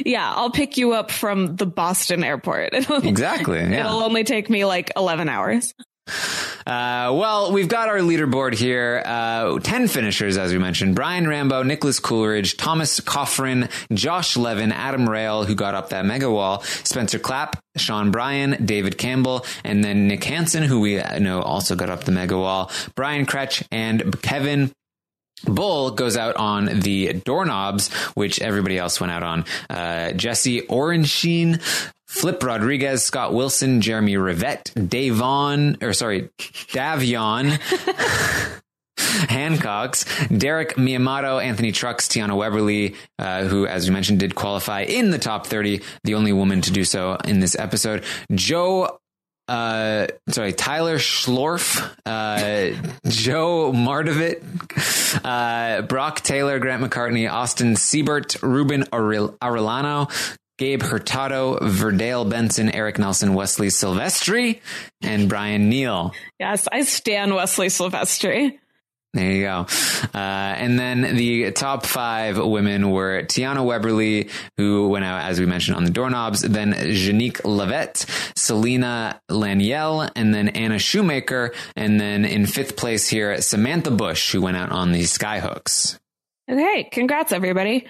Yeah, I'll pick you up from the Boston airport. Exactly. Yeah. it'll only take me like 11 hours. Uh, well, we've got our leaderboard here. Uh, 10 finishers, as we mentioned. Brian Rambo, Nicholas Coolidge, Thomas Coffrin, Josh Levin, Adam Rayl, who got up that mega wall, Spencer Clapp, Sean Bryan, David Campbell, and then Nick Hansen, who we know also got up the mega wall, Brian Kretsch, and Kevin Bull goes out on the doorknobs, which everybody else went out on. Uh, Jesse Orensheen, Flip Rodriguez, Scott Wilson, Jeremy Rivette, Davon, or sorry, Davion, Hancocks, Derek Miyamoto, Anthony Trucks, Tiana Webberley, uh, who, as we mentioned, did qualify in the top 30, the only woman to do so in this episode. Joe uh, sorry, Tyler Schlorf, uh, Joe Mardovit, uh, Brock Taylor, Grant McCartney, Austin Siebert, Ruben Arellano, Gabe Hurtado, Verdale Benson, Eric Nelson, Wesley Silvestri, and Brian Neal. Yes, I stand Wesley Silvestri. There you go. Uh, and then the top five women were Tiana Webberley, who went out, as we mentioned, on the doorknobs, then Janique Lavette, Selena Laniel, and then Anna Shoemaker. And then in fifth place here, Samantha Bush, who went out on the skyhooks. Okay. Congrats, everybody.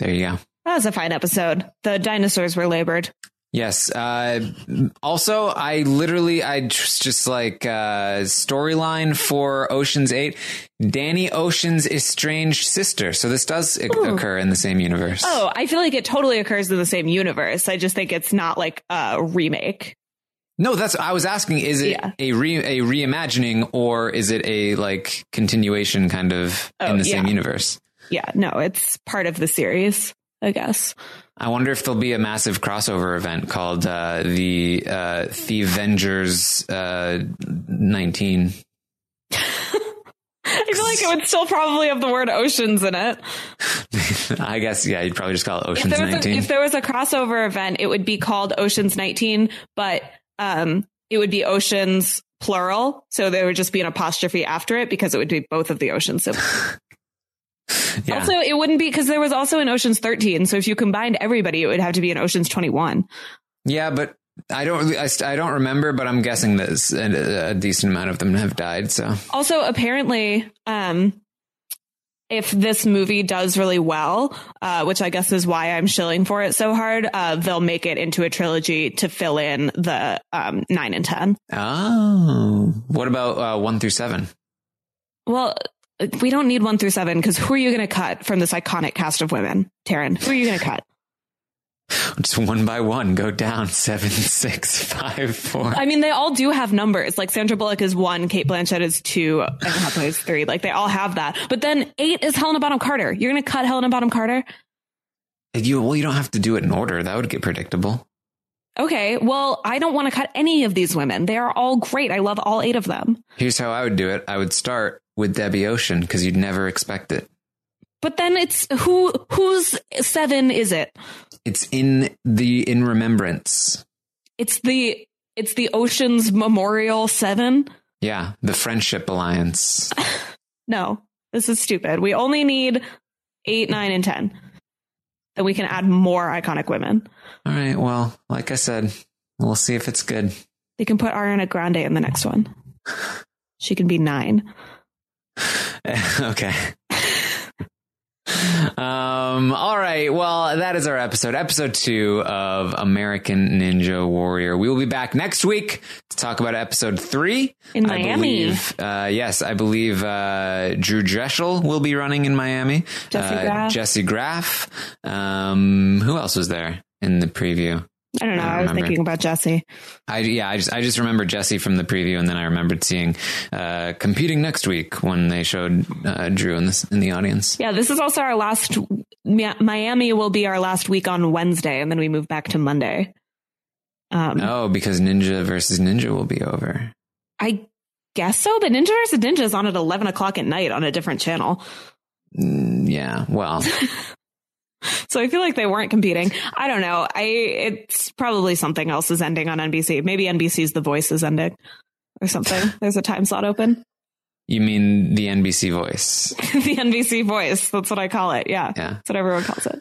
There you go. That was a fine episode. The dinosaurs were labored. Yes. Uh, also, I literally, I just, just like uh, storyline for Ocean's Eight. Danny Ocean's estranged sister. So this does Ooh. occur in the same universe. Oh, I feel like it totally occurs in the same universe. I just think it's not like a remake. No, that's I was asking. Is it yeah. a re a reimagining or is it a like continuation kind of oh, in the yeah. same universe? Yeah, no, it's part of the series. I guess. I wonder if there'll be a massive crossover event called uh, the uh, The Avengers uh, 19. I feel like it would still probably have the word oceans in it. I guess, yeah, you'd probably just call it Oceans if 19. A, if there was a crossover event, it would be called Oceans 19, but um, it would be oceans plural. So there would just be an apostrophe after it because it would be both of the oceans. Yeah. Also, it wouldn't be because there was also an Ocean's 13. So if you combined everybody, it would have to be an Ocean's 21. Yeah, but I don't, I, I don't remember, but I'm guessing that a, a, decent amount of them have died. So also apparently, um, if this movie does really well, uh, which I guess is why I'm shilling for it so hard, uh, they'll make it into a trilogy to fill in the um, nine and ten. Oh, what about uh, one through seven? Well, we don't need one through seven because who are you going to cut from this iconic cast of women, Taryn? Who are you going to cut? Just one by one, go down seven, six, five, four. I mean, they all do have numbers. Like Sandra Bullock is one, Cate Blanchett is two, and Hathaway is three. Like they all have that. But then eight is Helena Bonham Carter. You're going to cut Helena Bonham Carter? You well, you don't have to do it in order. That would get predictable. Okay, well, I don't want to cut any of these women. They are all great. I love all eight of them. Here's how I would do it. I would start with Debbie Ocean because you'd never expect it. But then it's who whose seven is it? It's in the in remembrance. It's the it's the Ocean's Memorial Seven. Yeah, the Friendship Alliance. no, this is stupid. We only need eight, nine, and ten. Then we can add more iconic women. All right. Well, like I said, we'll see if it's good. They can put Ariana Grande in the next one. She can be nine. okay. Um, all right. Well, that is our episode, episode two of American Ninja Warrior. We will be back next week to talk about episode three in Miami. Believe, uh, yes, I believe uh, Drew Drechsel will be running in Miami. Jessie uh, Jessie Graff. Um, who else was there in the preview? I don't know. I, I was thinking about Jessie. I yeah, I just I just remember Jessie from the preview, and then I remembered seeing uh, competing next week when they showed uh, Drew in this in the audience. Yeah, this is also our last. Miami will be our last week on Wednesday, and then we move back to Monday. Um, oh, because Ninja versus Ninja will be over. I guess so, but Ninja versus Ninja is on at eleven o'clock at night on a different channel. Mm, yeah, well. So I feel like they weren't competing. I don't know. I it's probably something else is ending on NBC. Maybe NBC's The Voice is ending or something. There's a time slot open. You mean the NBC Voice? the NBC Voice. That's what I call it. Yeah. Yeah. That's what everyone calls it.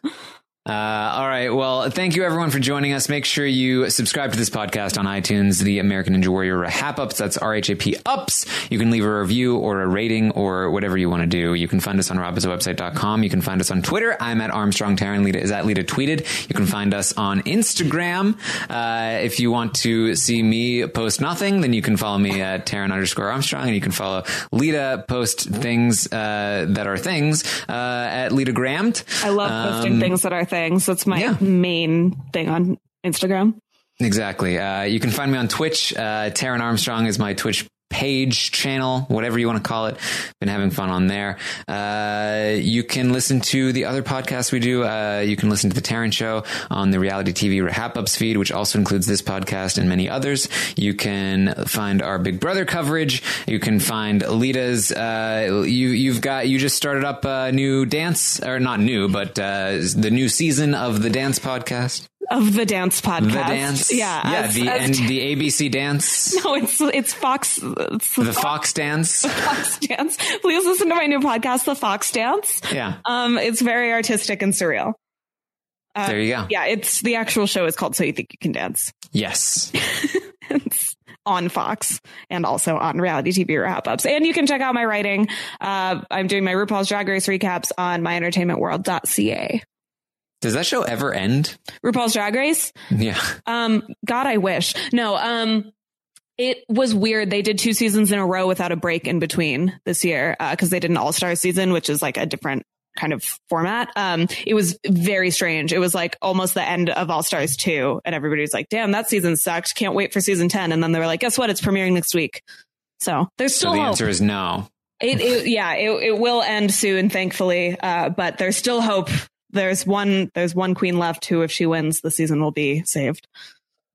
Uh, all right. Well, thank you everyone for joining us. Make sure you subscribe to this podcast on iTunes, the American Ninja Warrior RHAP Ups. That's RHAP Ups. You can leave a review or a rating or whatever you want to do. You can find us on robhasawebsite.com. You can find us on Twitter. I'm at Armstrong Taryn. Lita is at Lita tweeted. You can find us on Instagram. Uh, if you want to see me post nothing, then you can follow me at Taryn underscore Armstrong and you can follow Lita post things, uh, that are things, uh, at Lita Grammed. I love posting um, things that are things things. That's my yeah. main thing on Instagram. Exactly. Uh, you can find me on Twitch. Uh, Taryn Armstrong is my Twitch page, channel, whatever you want to call it. Been having fun on there. Uh, you can listen to the other podcasts we do. Uh, you can listen to the Taryn Show on the Reality TV RHAP Ups feed, which also includes this podcast and many others. You can find our Big Brother coverage. You can find Lita's. Uh, you you've got you just started up a new dance or not new, but uh, the new season of the dance podcast of the dance podcast. the dance. Yeah. yeah. as- the as- and the ABC dance, no, it's it's Fox. It's the Fox dance. Fox Dance. Please listen to my new podcast, The Fox Dance. Yeah, Um, it's very artistic and surreal. Uh, there you go. Yeah, it's the actual show is called So You Think You Can Dance. Yes. it's on Fox and also on reality TV RHAP Ups. And you can check out my writing. Uh, I'm doing my RuPaul's Drag Race recaps on myentertainmentworld.ca. Does that show ever end? RuPaul's Drag Race. Yeah. Um, God, I wish. No, um, it was weird. They did two seasons in a row without a break in between this year because they did an All Star season, which is like a different kind of format. Um, it was very strange. It was like almost the end of All Stars 2, and everybody was like, damn, that season sucked. Can't wait for season 10. And then they were like, guess what? It's premiering next week. So there's So still the hope. answer is no. It, it yeah, it, it will end soon, thankfully. Uh, but there's still hope. There's one, there's one queen left who, if she wins, the season will be saved.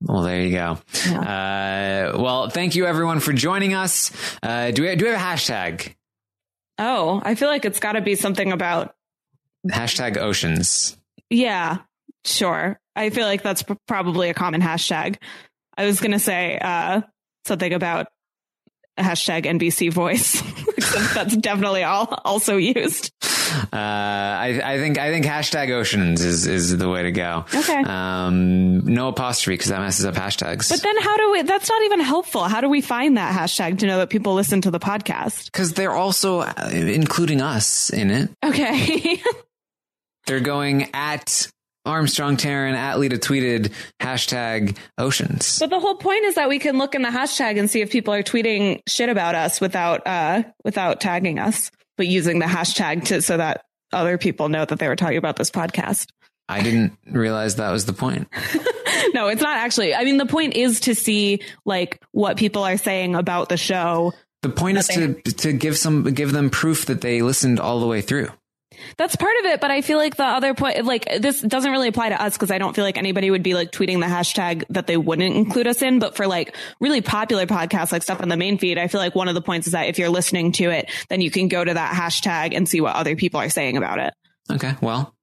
Well, there you go. Uh, well, thank you everyone for joining us. Uh, do we do we have a hashtag? Oh, I feel like it's got to be something about, Hashtag oceans. yeah, sure. I feel like that's probably a common hashtag. I was going to say uh, something about hashtag NBC voice. That's definitely all also used. Uh, I, I think I think hashtag oceans is is the way to go. Okay. Um, no apostrophe because that messes up hashtags. But then how do we, that's not even helpful. How do we find that hashtag to know that people listen to the podcast? because they're also uh, including us in it. Okay. They're going at Armstrong Taryn at Lita tweeted hashtag oceans. But the whole point is that we can look in the hashtag and see if people are tweeting shit about us without uh without tagging us, but using the hashtag to so that other people know that they were talking about this podcast. I didn't realize that was the point. no, it's not actually. I mean, the point is to see like what people are saying about the show. The point is to to give some give them proof that they listened all the way through. That's part of it, but I feel like the other point, like this doesn't really apply to us because I don't feel like anybody would be like tweeting the hashtag that they wouldn't include us in. But for like really popular podcasts, like stuff on the main feed, I feel like one of the points is that if you're listening to it, then you can go to that hashtag and see what other people are saying about it. Okay, well,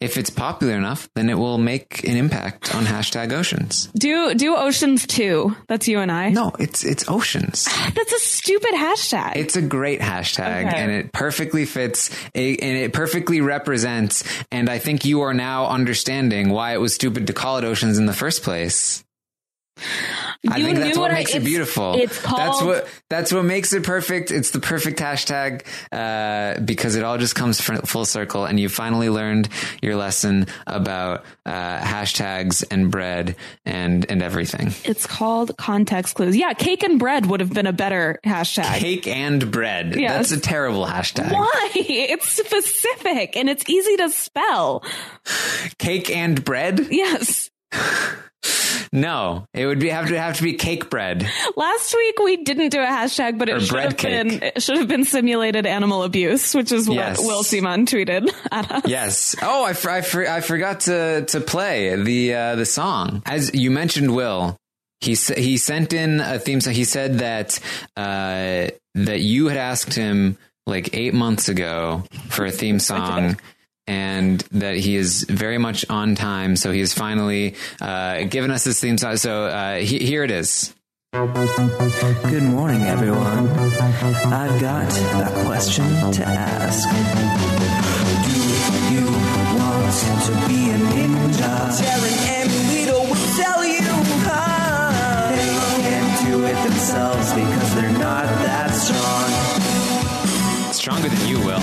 if it's popular enough, then it will make an impact on hashtag oceans. Do do oceans too. That's you and I. No, it's it's oceans. That's a stupid hashtag. It's a great hashtag Okay. and it perfectly fits and it perfectly represents. And I think you are now understanding why it was stupid to call it oceans in the first place. I You think that's what what I- makes it beautiful. it's that's called- what that's what makes it perfect. It's the perfect hashtag uh, because it all just comes full circle, and you finally learned your lesson about uh, hashtags and bread and and everything. It's called context clues. Yeah, cake and bread would have been a better hashtag. Cake and bread. Yes. That's a terrible hashtag. Why? It's specific and it's easy to spell. Cake and bread. Yes. No, it would be have to have to be cake bread. Last week we didn't do a hashtag, but Or it should have cake. been it should have been simulated animal abuse, which is what Yes. Will Simon tweeted at us. Yes. Oh, I, I, I forgot to to play the uh, the song. As you mentioned, Will he he sent in a theme song. He said that uh, that you had asked him like eight months ago for a theme song. And that he is very much on time, so he has finally uh, given us this theme song. So uh, he, here it is. Good morning, everyone. I've got a question to ask. Do you want to be a ninja? Darren and Lito will tell you how. They can't do it themselves because they're not that strong. Stronger than you, Will.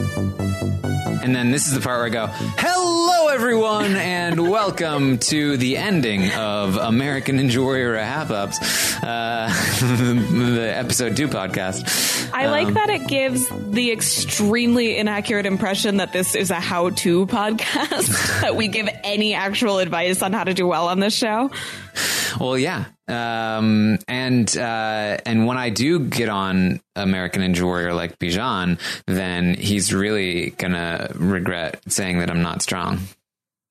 And then this is the part where I go, "Hello, everyone, and welcome to the ending of American Ninja Warrior RHAP Ups, uh, the episode two podcast." I like that it gives the extremely inaccurate impression that this is a how-to podcast. that we give any actual advice on how to do well on this show. Well, yeah, um, and uh, and when I do get on American Ninja Warrior like Bijan, then he's really gonna regret saying that I'm not strong.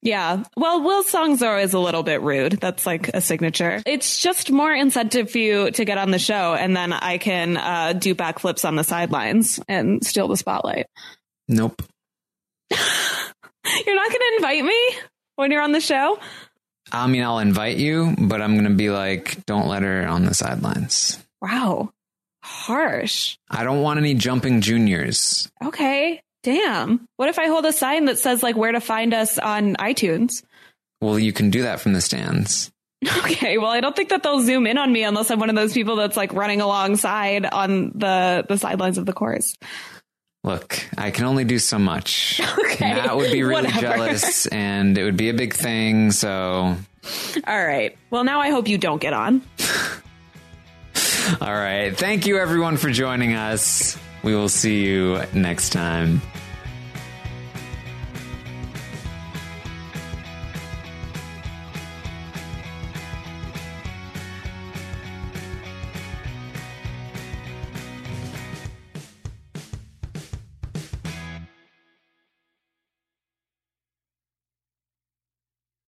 Yeah. Well, Will's songs are always a little bit rude. That's like a signature. It's just more incentive for you to get on the show, and then I can uh, do backflips on the sidelines and steal the spotlight. Nope. You're not going to invite me when you're on the show? I mean, I'll invite you, but I'm gonna be like, don't let her on the sidelines. Wow. Harsh. I don't want any jumping juniors. Okay. Damn. What if I hold a sign that says like where to find us on iTunes? Well, you can do that from the stands. Okay, well, I don't think that they'll zoom in on me unless I'm one of those people that's like running alongside on the the sidelines of the course. Look, I can only do so much. Okay, Matt would be really whatever. jealous and it would be a big thing. So, All right. Well, now I hope you don't get on. all right. Thank you everyone for joining us. We will see you next time.